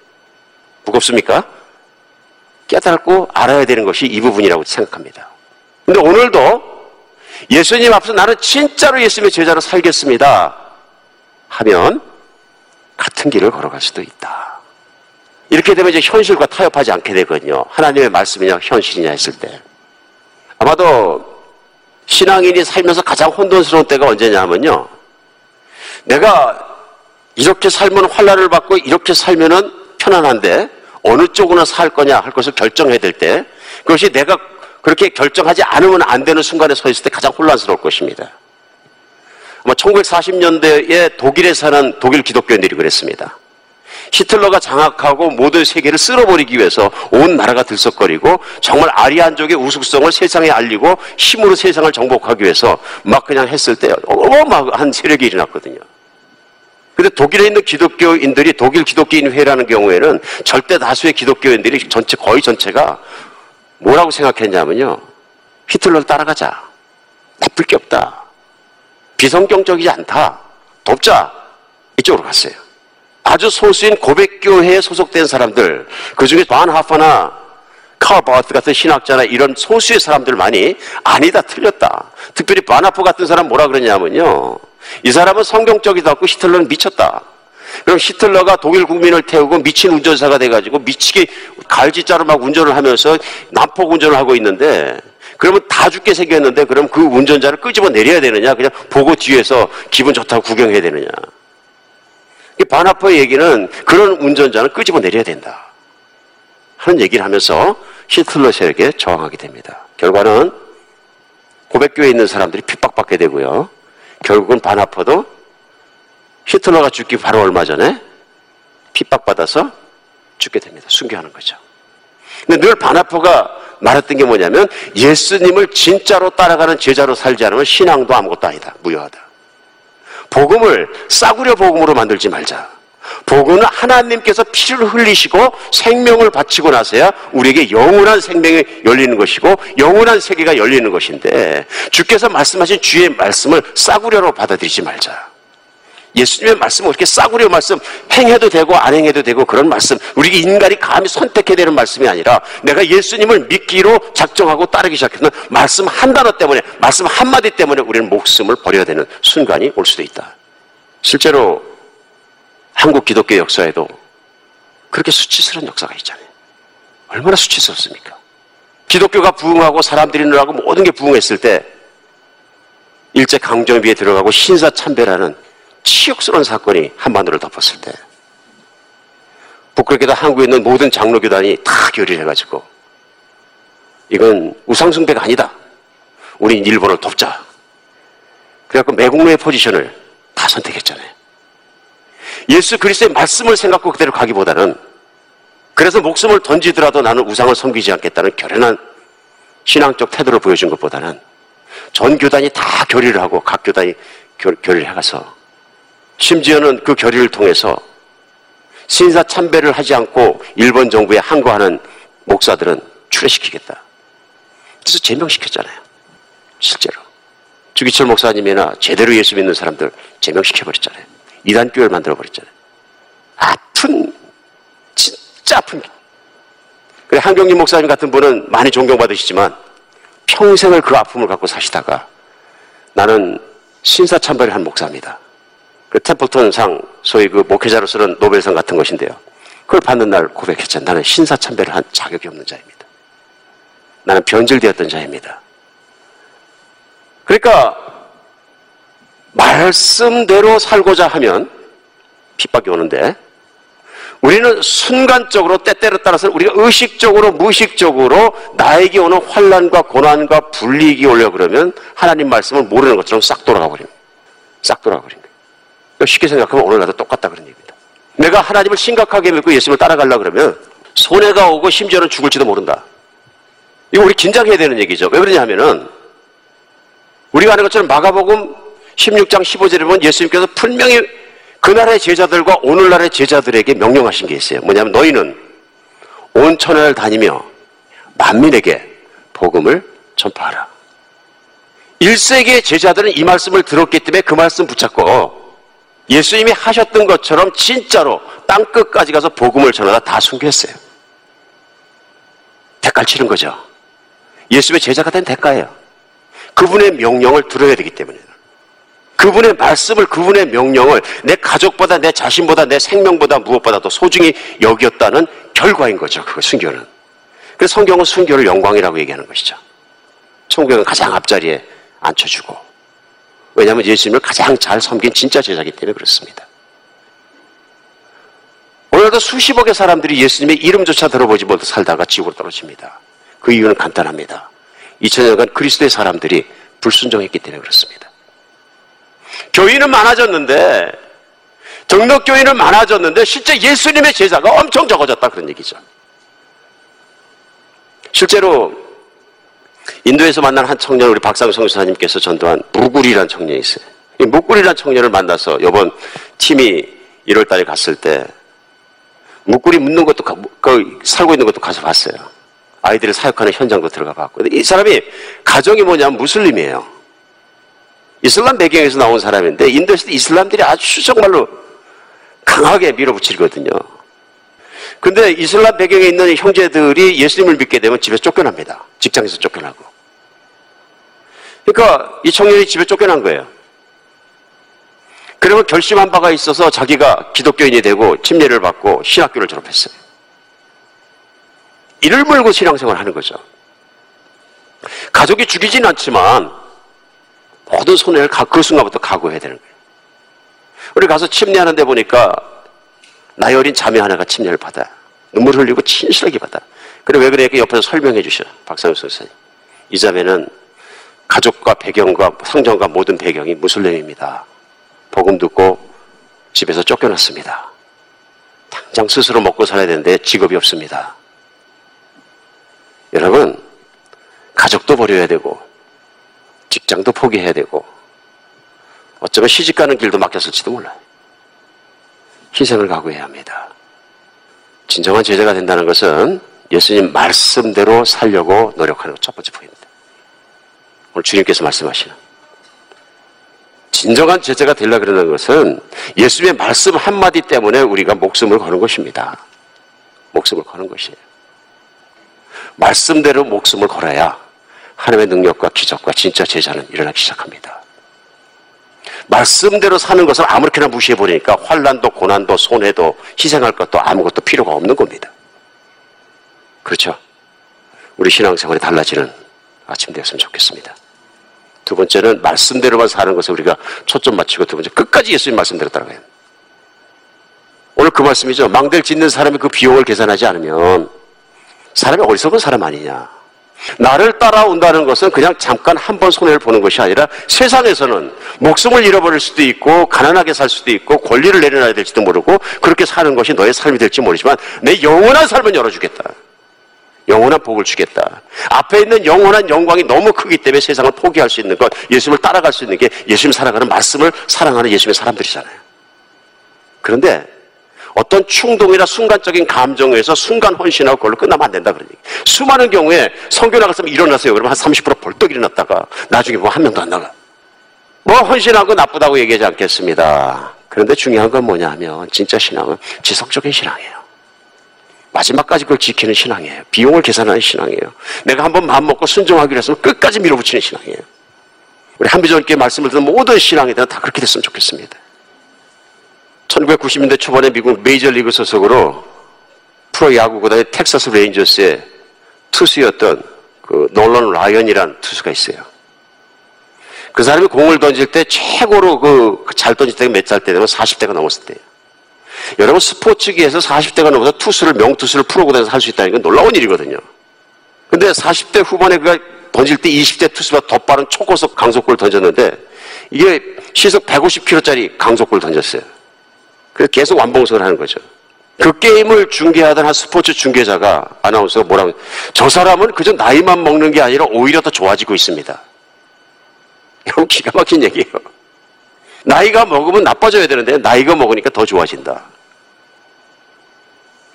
무겁습니까? 깨닫고 알아야 되는 것이 이 부분이라고 생각합니다. 근데 오늘도 예수님 앞에서 나는 진짜로 예수님의 제자로 살겠습니다. 하면 같은 길을 걸어갈 수도 있다. 이렇게 되면 이제 현실과 타협하지 않게 되거든요. 하나님의 말씀이냐 현실이냐 했을 때. 아마도 신앙인이 살면서 가장 혼돈스러운 때가 언제냐면요. 내가 이렇게 살면 환란을 받고 이렇게 살면은 편안한데 어느 쪽으로 살 거냐 할 것을 결정해야 될 때 그것이 내가 그렇게 결정하지 않으면 안 되는 순간에 서 있을 때 가장 혼란스러울 것입니다. 1940년대에 독일에 사는 독일 기독교인들이 그랬습니다. 히틀러가 장악하고 모든 세계를 쓸어버리기 위해서 온 나라가 들썩거리고 정말 아리안족의 우숙성을 세상에 알리고 힘으로 세상을 정복하기 위해서 막 그냥 했을 때 어마어마한 세력이 일어났거든요. 근데 독일에 있는 기독교인들이 독일 기독교인 회라는 경우에는 절대 다수의 기독교인들이 전체 거의 전체가 뭐라고 생각했냐면요. 히틀러를 따라가자. 나쁠 게 없다. 비성경적이지 않다. 돕자. 이쪽으로 갔어요. 아주 소수인 고백교회에 소속된 사람들, 그 중에 반 하파나 카바트 같은 신학자나 이런 소수의 사람들만이 아니다, 틀렸다. 특별히 바나프 같은 사람 뭐라 그러냐면요. 이 사람은 성경적이다 고 히틀러는 미쳤다. 그럼 히틀러가 독일 국민을 태우고 미친 운전사가 돼가지고 미치게 갈지자로 막 운전을 하면서 난폭 운전을 하고 있는데 그러면 다 죽게 생겼는데 그럼 그 운전자를 끄집어 내려야 되느냐? 그냥 보고 뒤에서 기분 좋다고 구경해야 되느냐? 바나퍼의 얘기는 그런 운전자는 끄집어 내려야 된다. 하는 얘기를 하면서 히틀러 세력에 저항하게 됩니다. 결과는 고백교에 있는 사람들이 핍박받게 되고요. 결국은 바나퍼도 히틀러가 죽기 바로 얼마 전에 핍박받아서 죽게 됩니다. 순교하는 거죠. 근데 늘 바나퍼가 말했던 게 뭐냐면 예수님을 진짜로 따라가는 제자로 살지 않으면 신앙도 아무것도 아니다. 무효하다. 복음을 싸구려 복음으로 만들지 말자. 복음은 하나님께서 피를 흘리시고 생명을 바치고 나서야 우리에게 영원한 생명이 열리는 것이고 영원한 세계가 열리는 것인데 주께서 말씀하신 주의 말씀을 싸구려로 받아들이지 말자. 예수님의 말씀은 그렇게 싸구려 말씀, 행해도 되고 안 행해도 되고 그런 말씀, 우리 인간이 감히 선택해야 되는 말씀이 아니라 내가 예수님을 믿기로 작정하고 따르기 시작했는 말씀 한 단어 때문에, 말씀 한마디 때문에 우리는 목숨을 버려야 되는 순간이 올 수도 있다. 실제로 한국 기독교 역사에도 그렇게 수치스러운 역사가 있잖아요. 얼마나 수치스럽습니까? 기독교가 부흥하고 사람들이 늘어나고 모든 게 부흥했을 때 일제 강점기에 들어가고 신사 참배라는 치욕스러운 사건이 한반도를 덮었을 때 부끄럽게도 한국에 있는 모든 장로교단이 다 결의를 해가지고 이건 우상숭배가 아니다. 우리 일본을 돕자. 그래갖고 매국노의 포지션을 다 선택했잖아요. 예수 그리스도의 말씀을 생각하고 그대로 가기보다는 그래서 목숨을 던지더라도 나는 우상을 섬기지 않겠다는 결연한 신앙적 태도를 보여준 것보다는 전 교단이 다 결의를 하고 각 교단이 결, 의를 해가서 심지어는 그 결의를 통해서 신사 참배를 하지 않고 일본 정부에 항거하는 목사들은 출애시키겠다. 그래서 제명시켰잖아요. 실제로. 주기철 목사님이나 제대로 예수 믿는 사람들 제명시켜버렸잖아요. 이단교회를 만들어버렸잖아요. 아픈, 진짜 아픈. 그래, 한경림 목사님 같은 분은 많이 존경받으시지만 평생을 그 아픔을 갖고 사시다가 나는 신사참배를 한 목사입니다. 그 템플턴상 소위 그 목회자로서는 노벨상 같은 것인데요. 그걸 받는 날 고백했잖아요. 나는 신사참배를 한 자격이 없는 자입니다. 나는 변질되었던 자입니다. 그러니까 말씀대로 살고자 하면 핍박이 오는데 우리는 순간적으로 때때로 따라서 우리가 의식적으로 무의식적으로 나에게 오는 환란과 고난과 불리익이 오려 그러면 하나님 말씀을 모르는 것처럼 싹 돌아가 버립니다. 싹 돌아가 버립니다. 쉽게 생각하면 오늘 나도 똑같다 그런 얘기입니다. 내가 하나님을 심각하게 믿고 예수님을 따라가려 그러면 손해가 오고 심지어는 죽을지도 모른다. 이거 우리 긴장해야 되는 얘기죠. 왜 그러냐 하면은 우리가 아는 것처럼 마가복음 16장 15절에 보면 예수님께서 분명히 그 나라의 제자들과 오늘날의 제자들에게 명령하신 게 있어요. 뭐냐면 너희는 온 천하를 다니며 만민에게 복음을 전파하라. 1세기의 제자들은 이 말씀을 들었기 때문에 그 말씀 붙잡고 예수님이 하셨던 것처럼 진짜로 땅 끝까지 가서 복음을 전하다 다 순교했어요. 대가를 치른 거죠. 예수님의 제자가 된 대가예요. 그분의 명령을 들어야 되기 때문에. 그분의 말씀을, 그분의 명령을 내 가족보다, 내 자신보다, 내 생명보다 무엇보다도 소중히 여겼다는 결과인 거죠. 그 순교는. 그래서 성경은 순교를 영광이라고 얘기하는 것이죠. 성경은 가장 앞자리에 앉혀주고. 왜냐하면 예수님을 가장 잘 섬긴 진짜 제자기 때문에 그렇습니다. 오늘도 수십억의 사람들이 예수님의 이름조차 들어보지 못해 살다가 지옥으로 떨어집니다. 그 이유는 간단합니다. 2000년간 그리스도의 사람들이 불순종했기 때문에 그렇습니다. 교인은 많아졌는데 등록 교인은 많아졌는데 실제 예수님의 제자가 엄청 적어졌다 그런 얘기죠. 실제로 인도에서 만난 한 청년 우리 박상성 사님께서 전도한 무구리라는 청년이 있어요. 이 무구리라는 청년을 만나서 이번 팀이 1월 달에 갔을 때 무구리 묻는 것도 그 살고 있는 것도 가서 봤어요. 아이들을 사육하는 현장도 들어가 봤고 이 사람이 가정이 뭐냐면 무슬림이에요. 이슬람 배경에서 나온 사람인데 인도에서 이슬람들이 아주 정말로 강하게 밀어붙이거든요. 근데 이슬람 배경에 있는 형제들이 예수님을 믿게 되면 집에서 쫓겨납니다. 직장에서 쫓겨나고. 그러니까 이 청년이 집에 쫓겨난 거예요. 그러면 결심한 바가 있어서 자기가 기독교인이 되고 침례를 받고 신학교를 졸업했어요. 이를 물고 신앙생활을 하는 거죠. 가족이 죽이진 않지만 모든 손해를 그 순간부터 각오해야 되는 거예요. 우리 가서 침례하는 데 보니까 나이 어린 자매 하나가 침례를 받아. 눈물 흘리고 친실하게 받아. 그래 왜 그래? 옆에서 설명해 주셔. 박상현 선생님. 이 자매는 가족과 배경과 성전과 모든 배경이 무슬림입니다. 복음 듣고 집에서 쫓겨났습니다. 당장 스스로 먹고 살아야 되는데 직업이 없습니다. 여러분, 가족도 버려야 되고, 직장도 포기해야 되고, 어쩌면 시집 가는 길도 막혔을지도 몰라요. 희생을 각오해야 합니다. 진정한 제자가 된다는 것은 예수님 말씀대로 살려고 노력하는 것 첫 번째 포인트입니다. 오늘 주님께서 말씀하시는 진정한 제자가 되려 그러는 것은 예수님의 말씀 한마디 때문에 우리가 목숨을 거는 것입니다. 목숨을 거는 것이에요. 말씀대로 목숨을 걸어야 하나님의 능력과 기적과 진짜 제자는 일어나기 시작합니다. 말씀대로 사는 것을 아무렇게나 무시해버리니까 환란도 고난도 손해도 희생할 것도 아무것도 필요가 없는 겁니다. 그렇죠? 우리 신앙생활이 달라지는 아침 되었으면 좋겠습니다. 두 번째는 말씀대로만 사는 것에 우리가 초점 맞추고 두 번째 끝까지 예수님 말씀대로 따라가요. 오늘 그 말씀이죠. 망대를 짓는 사람이 그 비용을 계산하지 않으면 사람이 어리석은 사람 아니냐. 나를 따라온다는 것은 그냥 잠깐 한 번 손해를 보는 것이 아니라 세상에서는 목숨을 잃어버릴 수도 있고 가난하게 살 수도 있고 권리를 내려놔야 될지도 모르고 그렇게 사는 것이 너의 삶이 될지 모르지만 내 영원한 삶은 열어주겠다. 영원한 복을 주겠다. 앞에 있는 영원한 영광이 너무 크기 때문에 세상을 포기할 수 있는 것, 예수님을 따라갈 수 있는 게 예수님 살아가는 말씀을 사랑하는 예수님의 사람들이잖아요. 그런데 어떤 충동이나 순간적인 감정에서 순간 헌신하고 그걸로 끝나면 안 된다 그런 얘기. 수많은 경우에 성교 나갔으면 일어나세요. 그러면 한 30% 벌떡 일어났다가 나중에 뭐 한 명도 안 나가. 뭐 헌신한 거 나쁘다고 얘기하지 않겠습니다. 그런데 중요한 건 뭐냐 하면 진짜 신앙은 지속적인 신앙이에요. 마지막까지 그걸 지키는 신앙이에요. 비용을 계산하는 신앙이에요. 내가 한번 마음 먹고 순종하기로 했으면 끝까지 밀어붙이는 신앙이에요. 우리 한비전께 말씀을 듣는 모든 신앙이다 그렇게 됐으면 좋겠습니다. 1990년대 초반에 미국 메이저리그 소속으로 프로야구 구단의 텍사스 레인저스의 투수였던 그 놀런 라이언이란 투수가 있어요. 그 사람이 공을 던질 때 최고로 그 잘 던질 때가 몇 살 때 되면 40대가 넘었을 때예요. 여러분 스포츠계에서 40대가 넘어서 투수를 명투수를 프로구단에서 할 수 있다는 건 놀라운 일이거든요. 근데 40대 후반에 그가 던질 때 20대 투수가 더 빠른 초고속 강속구를 던졌는데 이게 시속 150km짜리 강속구를 던졌어요. 그래서 계속 완봉승을 하는 거죠. 그 게임을 중계하던 한 스포츠 중계자가 아나운서가 뭐라고 저 사람은 그저 나이만 먹는 게 아니라 오히려 더 좋아지고 있습니다. [LAUGHS] 여러분 기가 막힌 얘기예요. 나이가 먹으면 나빠져야 되는데 나이가 먹으니까 더 좋아진다.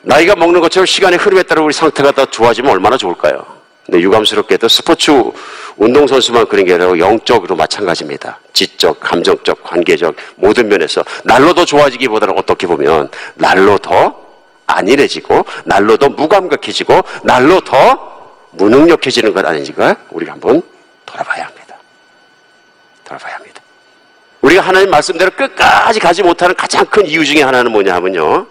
나이가 먹는 것처럼 시간의 흐름에 따라 우리 상태가 더 좋아지면 얼마나 좋을까요? 근데 유감스럽게도 스포츠 운동선수만 그런 게 아니라 영적으로 마찬가지입니다. 지적, 감정적, 관계적 모든 면에서 날로 더 좋아지기보다는 어떻게 보면 날로 더 안일해지고 날로 더 무감각해지고 날로 더 무능력해지는 것 아닌지가 우리가 한번 돌아봐야 합니다. 돌아봐야 합니다. 우리가 하나님 말씀대로 끝까지 가지 못하는 가장 큰 이유 중에 하나는 뭐냐 하면요.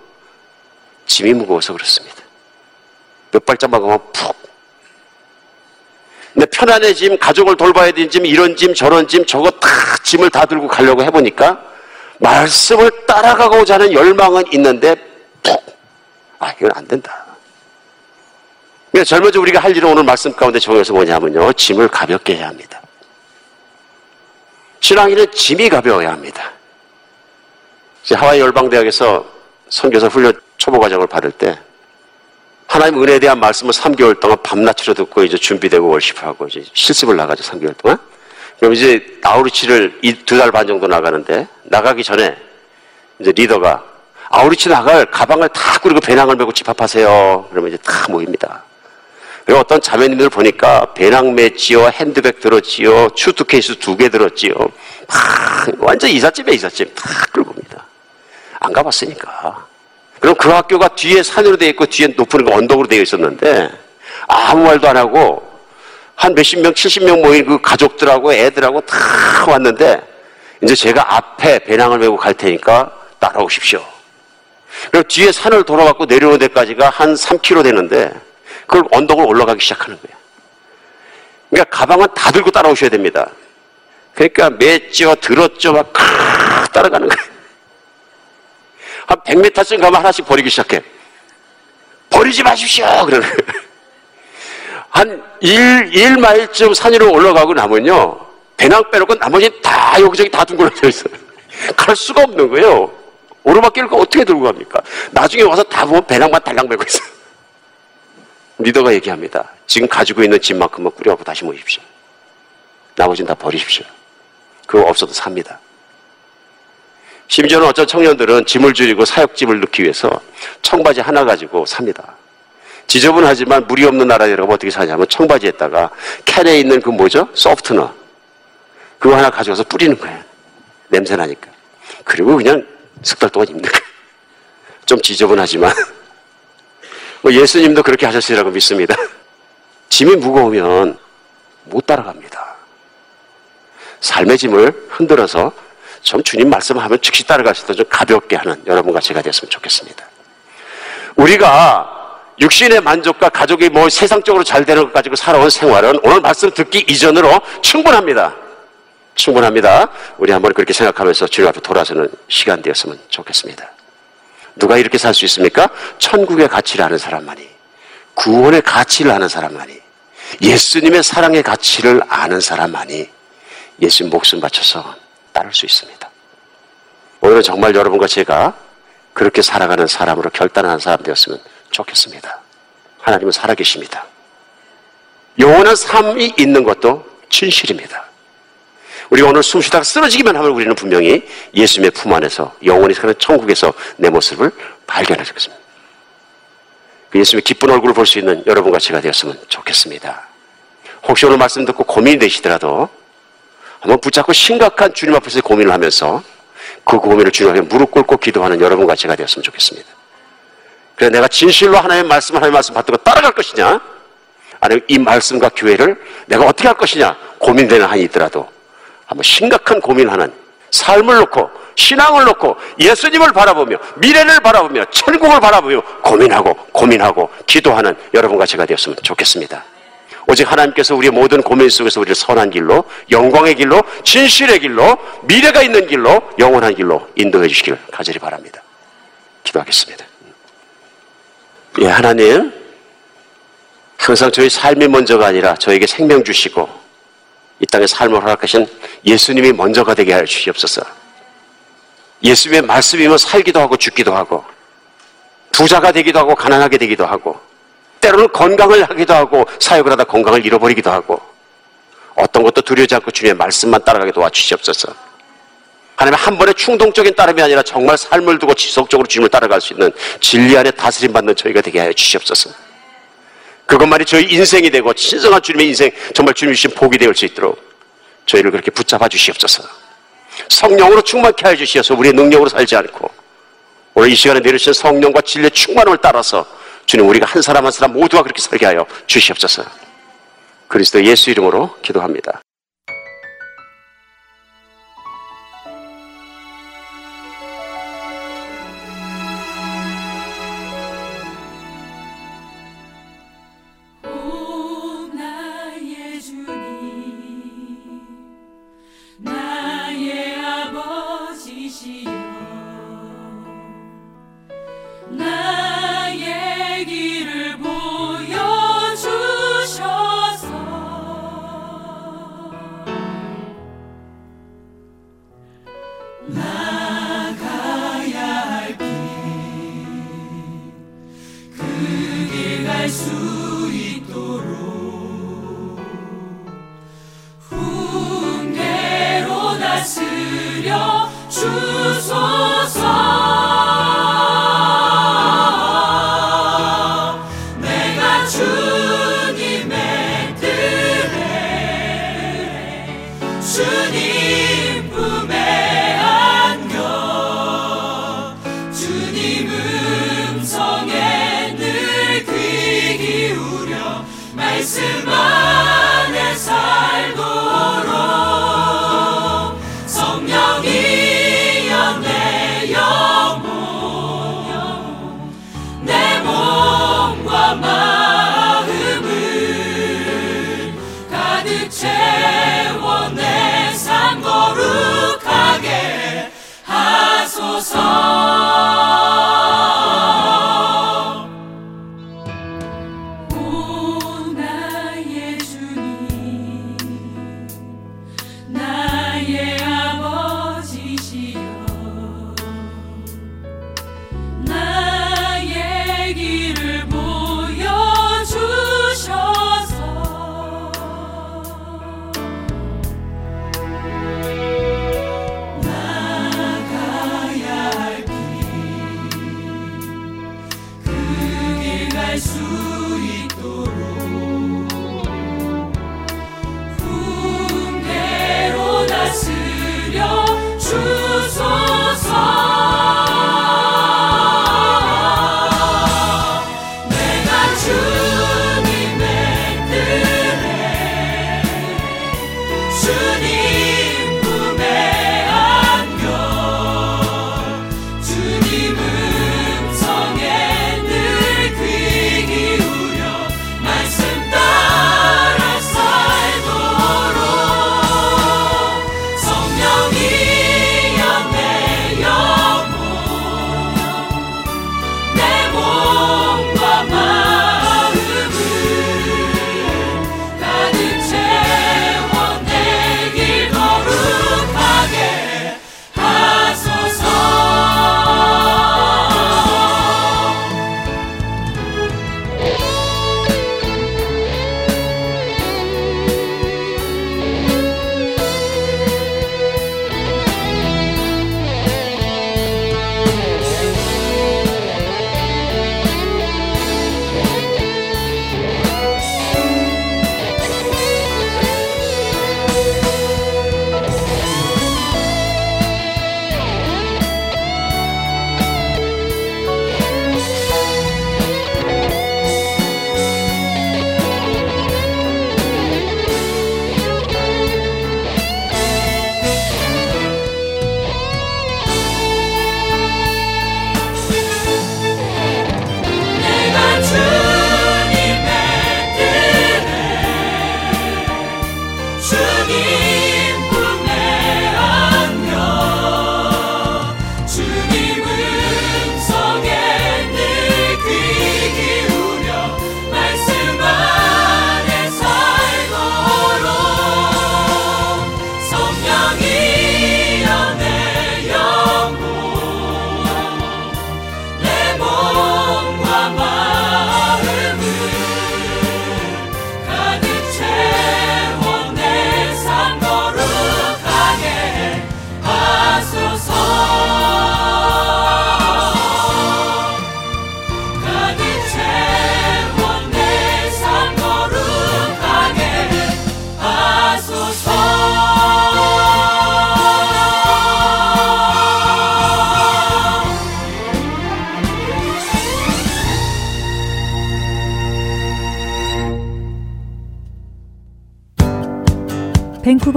짐이 무거워서 그렇습니다. 몇 발짝만 가면 푹 근데 편안해 짐, 가족을 돌봐야 되는 짐, 이런 짐, 저런 짐, 저거 다 짐을 다 들고 가려고 해보니까 말씀을 따라가고자 하는 열망은 있는데 푹! 아, 이건 안 된다. 그러니까 젊어져 우리가 할 일은 오늘 말씀 가운데 정해서 뭐냐면요. 짐을 가볍게 해야 합니다. 신앙인은 짐이 가벼워야 합니다. 하와이 열방대학에서 선교사 훈련 초보 과정을 받을 때 하나님 은혜에 대한 말씀을 3개월 동안 밤낮으로 듣고 이제 준비되고 월십하고 이제 실습을 나가죠, 3개월 동안. 그럼 이제 아우리치를 두 달 반 정도 나가는데 나가기 전에 이제 리더가 아우리치 나갈 가방을 다 꾸리고 배낭을 메고 집합하세요. 그러면 이제 다 모입니다. 그리고 어떤 자매님들 보니까 배낭 매지요, 핸드백 들었지요, 추트케이스 두 개 들었지요. 막 완전 이삿짐에 이삿짐 다 끌고 옵니다. 안 가봤으니까. 그럼 그 학교가 뒤에 산으로 되어 있고 뒤에 높은 언덕으로 되어 있었는데 아무 말도 안 하고 한 몇십 명, 칠십 명 모인 그 가족들하고 애들하고 다 왔는데 이제 제가 앞에 배낭을 메고 갈 테니까 따라오십시오. 그리고 뒤에 산을 돌아갖고 내려오는 데까지가 한 3km 되는데 그걸 언덕을 올라가기 시작하는 거예요. 그러니까 가방은 다 들고 따라오셔야 됩니다. 그러니까 맺죠, 들었죠, 막 따라가는 거예요. 한 100m쯤 가면 하나씩 버리기 시작해. 버리지 마십시오! 그러는 [LAUGHS] 한 1, 1마일쯤 산 위로 올라가고 나면요. 배낭 빼놓고 나머지 다 여기저기 다 둥그러져 있어요. [LAUGHS] 갈 수가 없는 거예요. 오르막길을 어떻게 들고 갑니까? 나중에 와서 다 보면 배낭만 달랑 메고 있어요. [LAUGHS] 리더가 얘기합니다. 지금 가지고 있는 짐만큼만 꾸려갖고 다시 모십시오. 나머지는 다 버리십시오. 그거 없어도 삽니다. 심지어는 어떤 청년들은 짐을 줄이고 사역짐을 넣기 위해서 청바지 하나 가지고 삽니다. 지저분하지만 물이 없는 나라에라고 어떻게 사냐면 청바지에다가 캔에 있는 그 뭐죠? 소프트너. 그거 하나 가져가서 뿌리는 거예요. 냄새 나니까. 그리고 그냥 석 달 동안 입는 거예요. 좀 지저분하지만. [LAUGHS] 뭐 예수님도 그렇게 하셨으리라고 믿습니다. [LAUGHS] 짐이 무거우면 못 따라갑니다. 삶의 짐을 흔들어서 좀 주님 말씀하면 즉시 있도록 좀 가볍게 하는 여러분과 제가 됐으면 좋겠습니다. 우리가 육신의 만족과 가족이 뭐 세상적으로 잘 되는 것 가지고 살아온 생활은 오늘 말씀 듣기 이전으로 충분합니다. 충분합니다. 우리 한번 그렇게 생각하면서 주님 앞에 돌아서는 시간 되었으면 좋겠습니다. 누가 이렇게 살 수 있습니까? 천국의 가치를 아는 사람만이, 구원의 가치를 아는 사람만이, 예수님의 사랑의 가치를 아는 사람만이 예수님 목숨 바쳐서 따를 수 있습니다. 오늘은 정말 여러분과 제가 그렇게 살아가는 사람으로 결단하는 사람 되었으면 좋겠습니다. 하나님은 살아계십니다. 영원한 삶이 있는 것도 진실입니다. 우리가 오늘 숨 쉬다가 쓰러지기만 하면 우리는 분명히 예수님의 품 안에서 영원히 사는 천국에서 내 모습을 발견하게 됩니다. 그 예수님의 기쁜 얼굴을 볼 수 있는 여러분과 제가 되었으면 좋겠습니다. 혹시 오늘 말씀 듣고 고민이 되시더라도 한번 붙잡고 심각한 주님 앞에서 고민을 하면서 그 고민을 주님 앞에 무릎 꿇고 기도하는 여러분과 제가 되었으면 좋겠습니다. 그래서 내가 진실로 하나님의 말씀, 하나님의 말씀 받고 따라갈 것이냐? 아니면 이 말씀과 교회를 내가 어떻게 할 것이냐? 고민되는 한이 있더라도 한번 심각한 고민하는 삶을 놓고 신앙을 놓고 예수님을 바라보며 미래를 바라보며 천국을 바라보며 고민하고 고민하고 기도하는 여러분과 제가 되었으면 좋겠습니다. 오직 하나님께서 우리의 모든 고민 속에서 우리를 선한 길로 영광의 길로 진실의 길로 미래가 있는 길로 영원한 길로 인도해 주시길 가절히 바랍니다. 기도하겠습니다. 예, 하나님 항상 저희 삶이 먼저가 아니라 저에게 생명 주시고 이 땅에 삶을 허락하신 예수님이 먼저가 되게 하여 주시옵소서. 예수님의 말씀이면 살기도 하고 죽기도 하고 부자가 되기도 하고 가난하게 되기도 하고 때로는 건강을 하기도 하고 사역을 하다 건강을 잃어버리기도 하고 어떤 것도 두려워지 않고 주님의 말씀만 따라가게 도와주시옵소서. 하나님 한 번의 충동적인 따름이 아니라 정말 삶을 두고 지속적으로 주님을 따라갈 수 있는 진리 안에 다스림 받는 저희가 되게 하여 주시옵소서. 그것만이 저희 인생이 되고 신성한 주님의 인생 정말 주님 주신 복이 되을 수 있도록 저희를 그렇게 붙잡아 주시옵소서. 성령으로 충만케 하여 주시어서 우리의 능력으로 살지 않고 오늘 이 시간에 내려주신 성령과 진리의 충만함을 따라서 주님 우리가 한 사람 한 사람 모두가 그렇게 살게 하여 주시옵소서. 그리스도 예수 이름으로 기도합니다.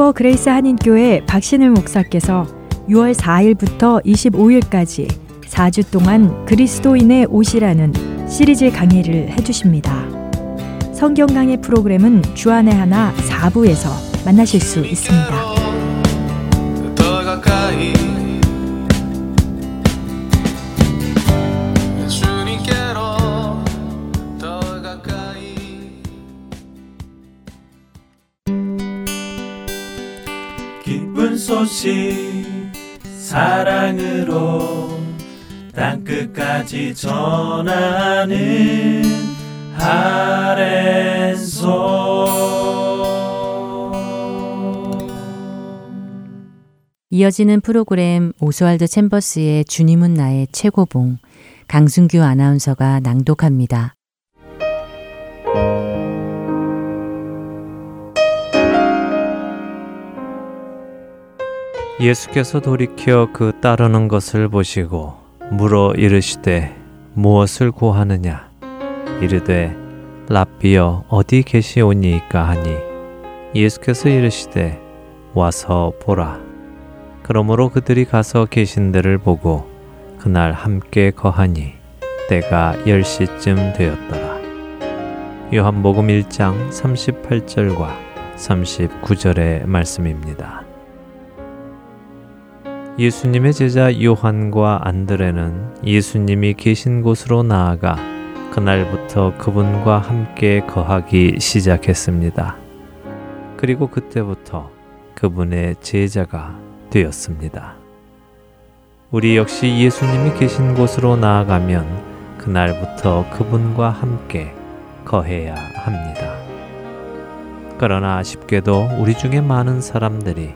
밴쿠버 그레이스 한인교회 박신일 목사께서 6월 4일부터 25일까지 4주 동안 그리스도인의 옷이라는 시리즈 강의를 해주십니다. 성경 강의 프로그램은 주안에 하나 4부에서 만나실 수 있습니다. 기쁜 소식 사랑으로 땅끝까지 전하는 아랜소 이어지는 프로그램 오스왈드 챔버스의 주님은 나의 최고봉 강순규 아나운서가 낭독합니다. 예수께서 돌이켜 그 따르는 것을 보시고 물어 이르시되 무엇을 구하느냐? 이르되 랍비여 어디 계시오니이까 하니? 예수께서 이르시되 와서 보라. 그러므로 그들이 가서 계신 데를 보고 그날 함께 거하니 때가 10시쯤 되었더라. 요한복음 1장 38절과 39절의 말씀입니다. 예수님의 제자 요한과 안드레는 예수님이 계신 곳으로 나아가 그날부터 그분과 함께 거하기 시작했습니다. 그리고 그때부터 그분의 제자가 되었습니다. 우리 역시 예수님이 계신 곳으로 나아가면 그날부터 그분과 함께 거해야 합니다. 그러나 아쉽게도 우리 중에 많은 사람들이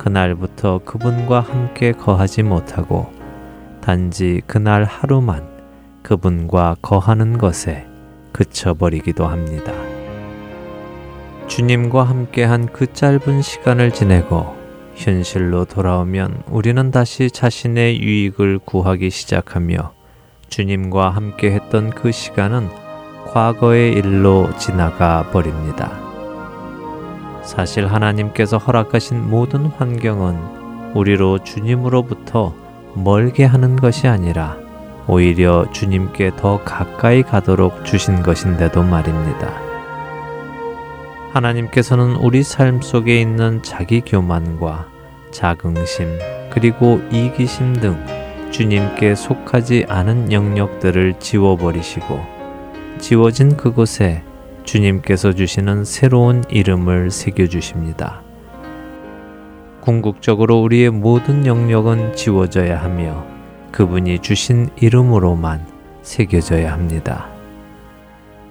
그날부터 그분과 함께 거하지 못하고 단지 그날 하루만 그분과 거하는 것에 그쳐버리기도 합니다. 주님과 함께한 그 짧은 시간을 지내고 현실로 돌아오면 우리는 다시 자신의 유익을 구하기 시작하며 주님과 함께 했던 그 시간은 과거의 일로 지나가 버립니다. 사실 하나님께서 허락하신 모든 환경은 우리로 주님으로부터 멀게 하는 것이 아니라 오히려 주님께 더 가까이 가도록 주신 것인데도 말입니다. 하나님께서는 우리 삶 속에 있는 자기 교만과 자긍심, 그리고 이기심 등 주님께 속하지 않은 영역들을 지워버리시고 지워진 그곳에 주님께서 주시는 새로운 이름을 새겨주십니다. 궁극적으로 우리의 모든 영역은 지워져야 하며 그분이 주신 이름으로만 새겨져야 합니다.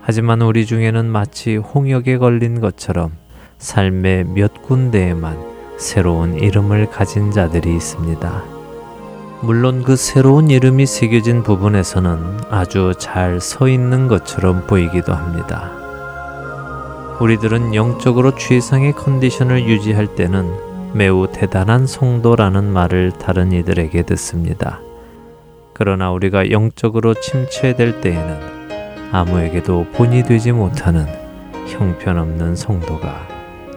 하지만 우리 중에는 마치 홍역에 걸린 것처럼 삶의 몇 군데에만 새로운 이름을 가진 자들이 있습니다. 물론 그 새로운 이름이 새겨진 부분에서는 아주 잘 서 있는 것처럼 보이기도 합니다. 우리들은 영적으로 최상의 컨디션을 유지할 때는 매우 대단한 성도라는 말을 다른 이들에게 듣습니다. 그러나 우리가 영적으로 침체될 때에는 아무에게도 본이 되지 못하는 형편없는 성도가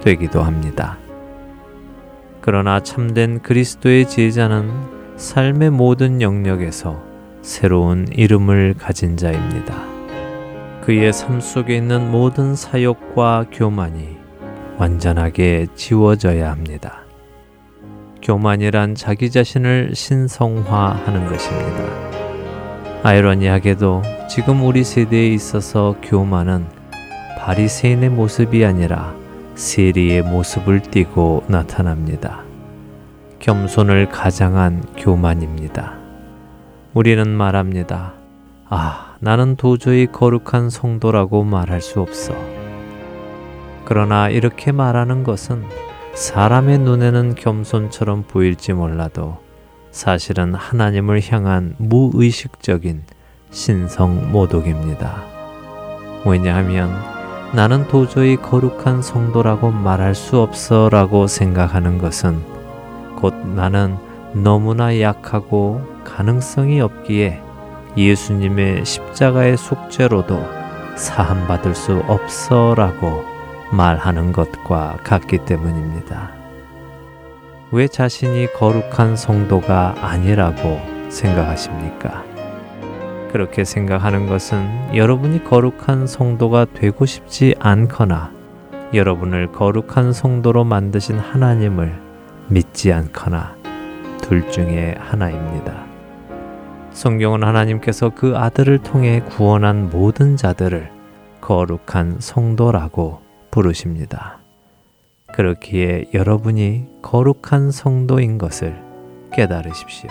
되기도 합니다. 그러나 참된 그리스도의 제자는 삶의 모든 영역에서 새로운 이름을 가진 자입니다. 그의 삶 속에 있는 모든 사욕과 교만이 완전하게 지워져야 합니다. 교만이란 자기 자신을 신성화하는 것입니다. 아이러니하게도 지금 우리 세대에 있어서 교만은 바리새인의 모습이 아니라 세리의 모습을 띠고 나타납니다. 겸손을 가장한 교만입니다. 우리는 말합니다. 아, 나는 도저히 거룩한 성도라고 말할 수 없어. 그러나 이렇게 말하는 것은 사람의 눈에는 겸손처럼 보일지 몰라도 사실은 하나님을 향한 무의식적인 신성 모독입니다. 왜냐하면 나는 도저히 거룩한 성도라고 말할 수 없어 라고 생각하는 것은 곧 나는 너무나 약하고 가능성이 없기에 예수님의 십자가의 속죄로도 사함받을 수 없어라고 말하는 것과 같기 때문입니다. 왜 자신이 거룩한 성도가 아니라고 생각하십니까? 그렇게 생각하는 것은 여러분이 거룩한 성도가 되고 싶지 않거나 여러분을 거룩한 성도로 만드신 하나님을 믿지 않거나 둘 중에 하나입니다. 성경은 하나님께서 그 아들을 통해 구원한 모든 자들을 거룩한 성도라고 부르십니다. 그렇기에 여러분이 거룩한 성도인 것을 깨달으십시오.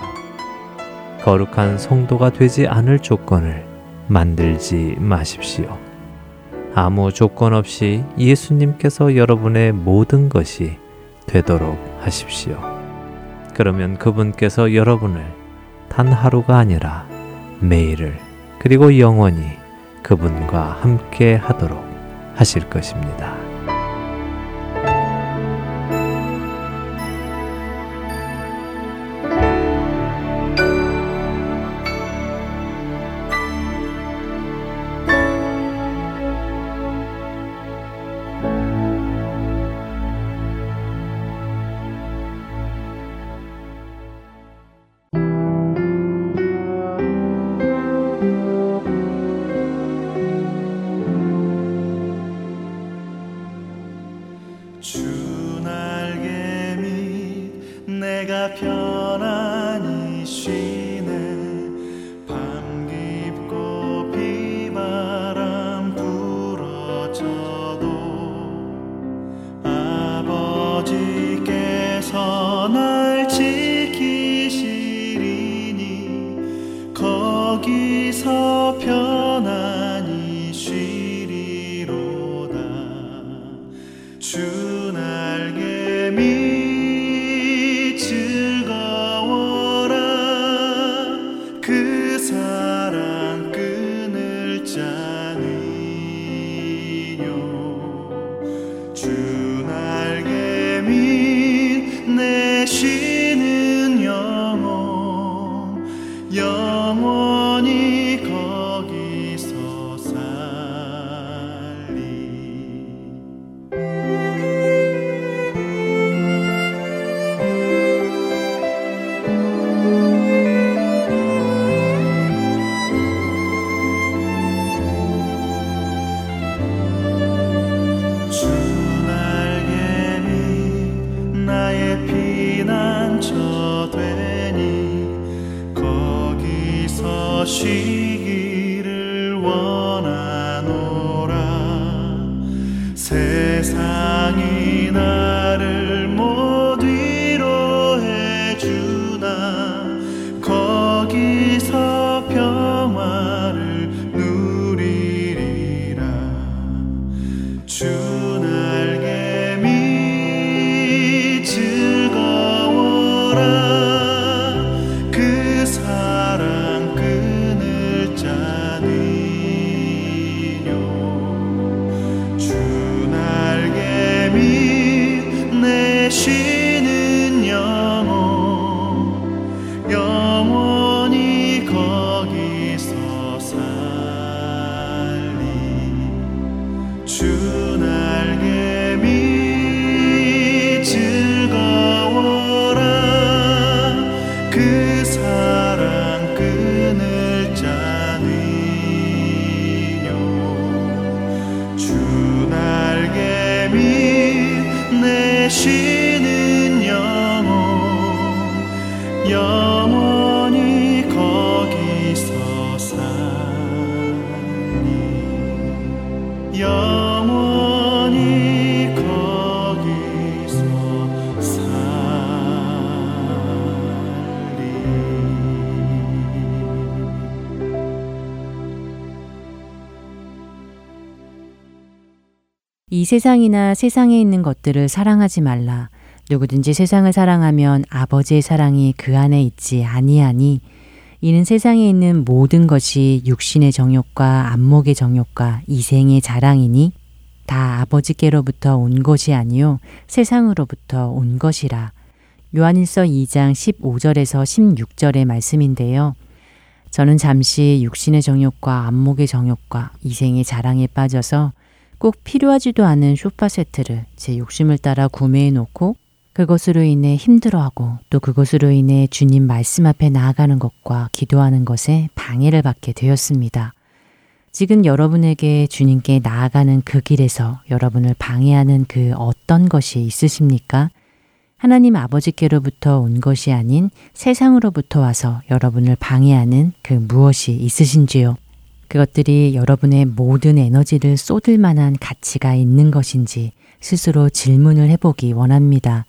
거룩한 성도가 되지 않을 조건을 만들지 마십시오. 아무 조건 없이 예수님께서 여러분의 모든 것이 되도록 하십시오. 그러면 그분께서 여러분을 단 하루가 아니라 매일을 그리고 영원히 그분과 함께 하도록 하실 것입니다. 이 세상이나 세상에 있는 것들을 사랑하지 말라. 누구든지 세상을 사랑하면 아버지의 사랑이 그 안에 있지 아니하니 이는 세상에 있는 모든 것이 육신의 정욕과 안목의 정욕과 이생의 자랑이니 다 아버지께로부터 온 것이 아니요 세상으로부터 온 것이라. 요한일서 2장 15절에서 16절의 말씀인데요. 저는 잠시 육신의 정욕과 안목의 정욕과 이생의 자랑에 빠져서 꼭 필요하지도 않은 소파 세트를 제 욕심을 따라 구매해 놓고 그것으로 인해 힘들어하고 또 그것으로 인해 주님 말씀 앞에 나아가는 것과 기도하는 것에 방해를 받게 되었습니다. 지금 여러분에게 주님께 나아가는 그 길에서 여러분을 방해하는 그 어떤 것이 있으십니까? 하나님 아버지께로부터 온 것이 아닌 세상으로부터 와서 여러분을 방해하는 그 무엇이 있으신지요? 그것들이 여러분의 모든 에너지를 쏟을 만한 가치가 있는 것인지 스스로 질문을 해보기 원합니다.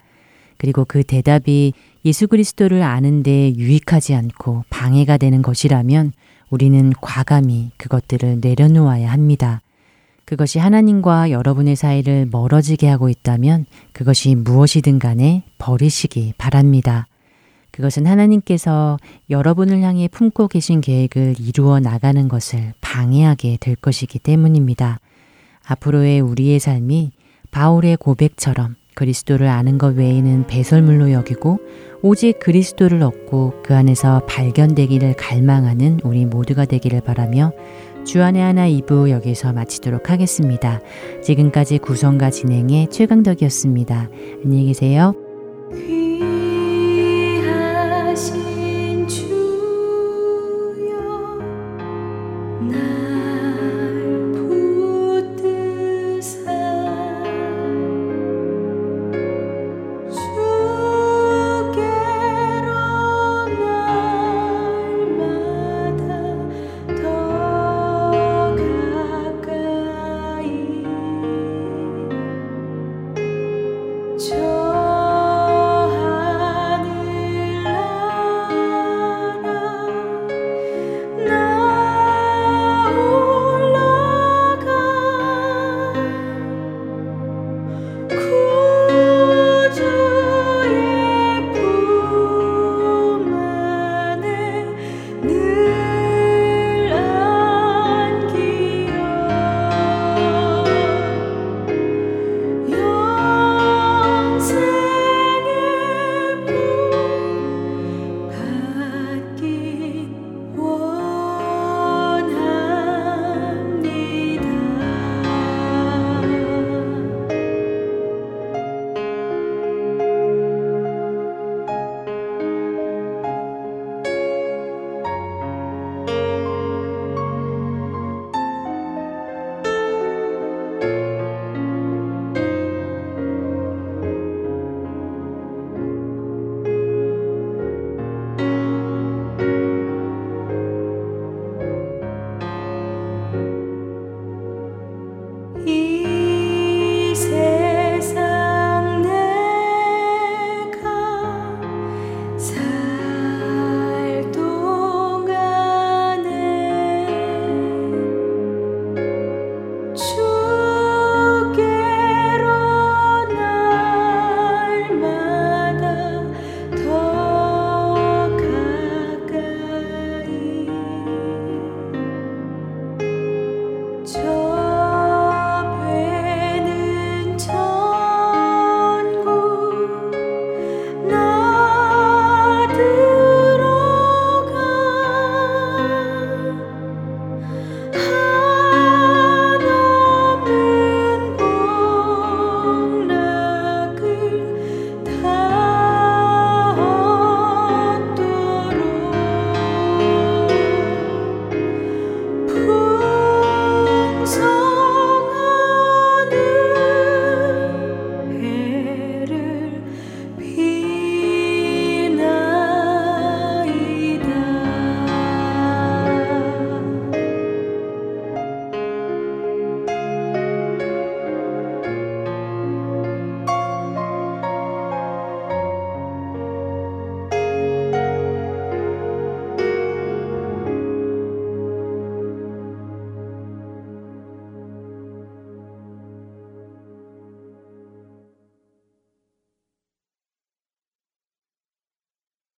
그리고 그 대답이 예수 그리스도를 아는데 유익하지 않고 방해가 되는 것이라면 우리는 과감히 그것들을 내려놓아야 합니다. 그것이 하나님과 여러분의 사이를 멀어지게 하고 있다면 그것이 무엇이든 간에 버리시기 바랍니다. 그것은 하나님께서 여러분을 향해 품고 계신 계획을 이루어 나가는 것을 방해하게 될 것이기 때문입니다. 앞으로의 우리의 삶이 바울의 고백처럼 그리스도를 아는 것 외에는 배설물로 여기고 오직 그리스도를 얻고 그 안에서 발견되기를 갈망하는 우리 모두가 되기를 바라며 주안의 하나 2부 여기서 마치도록 하겠습니다. 지금까지 구성과 진행의 최강덕이었습니다. 안녕히 계세요.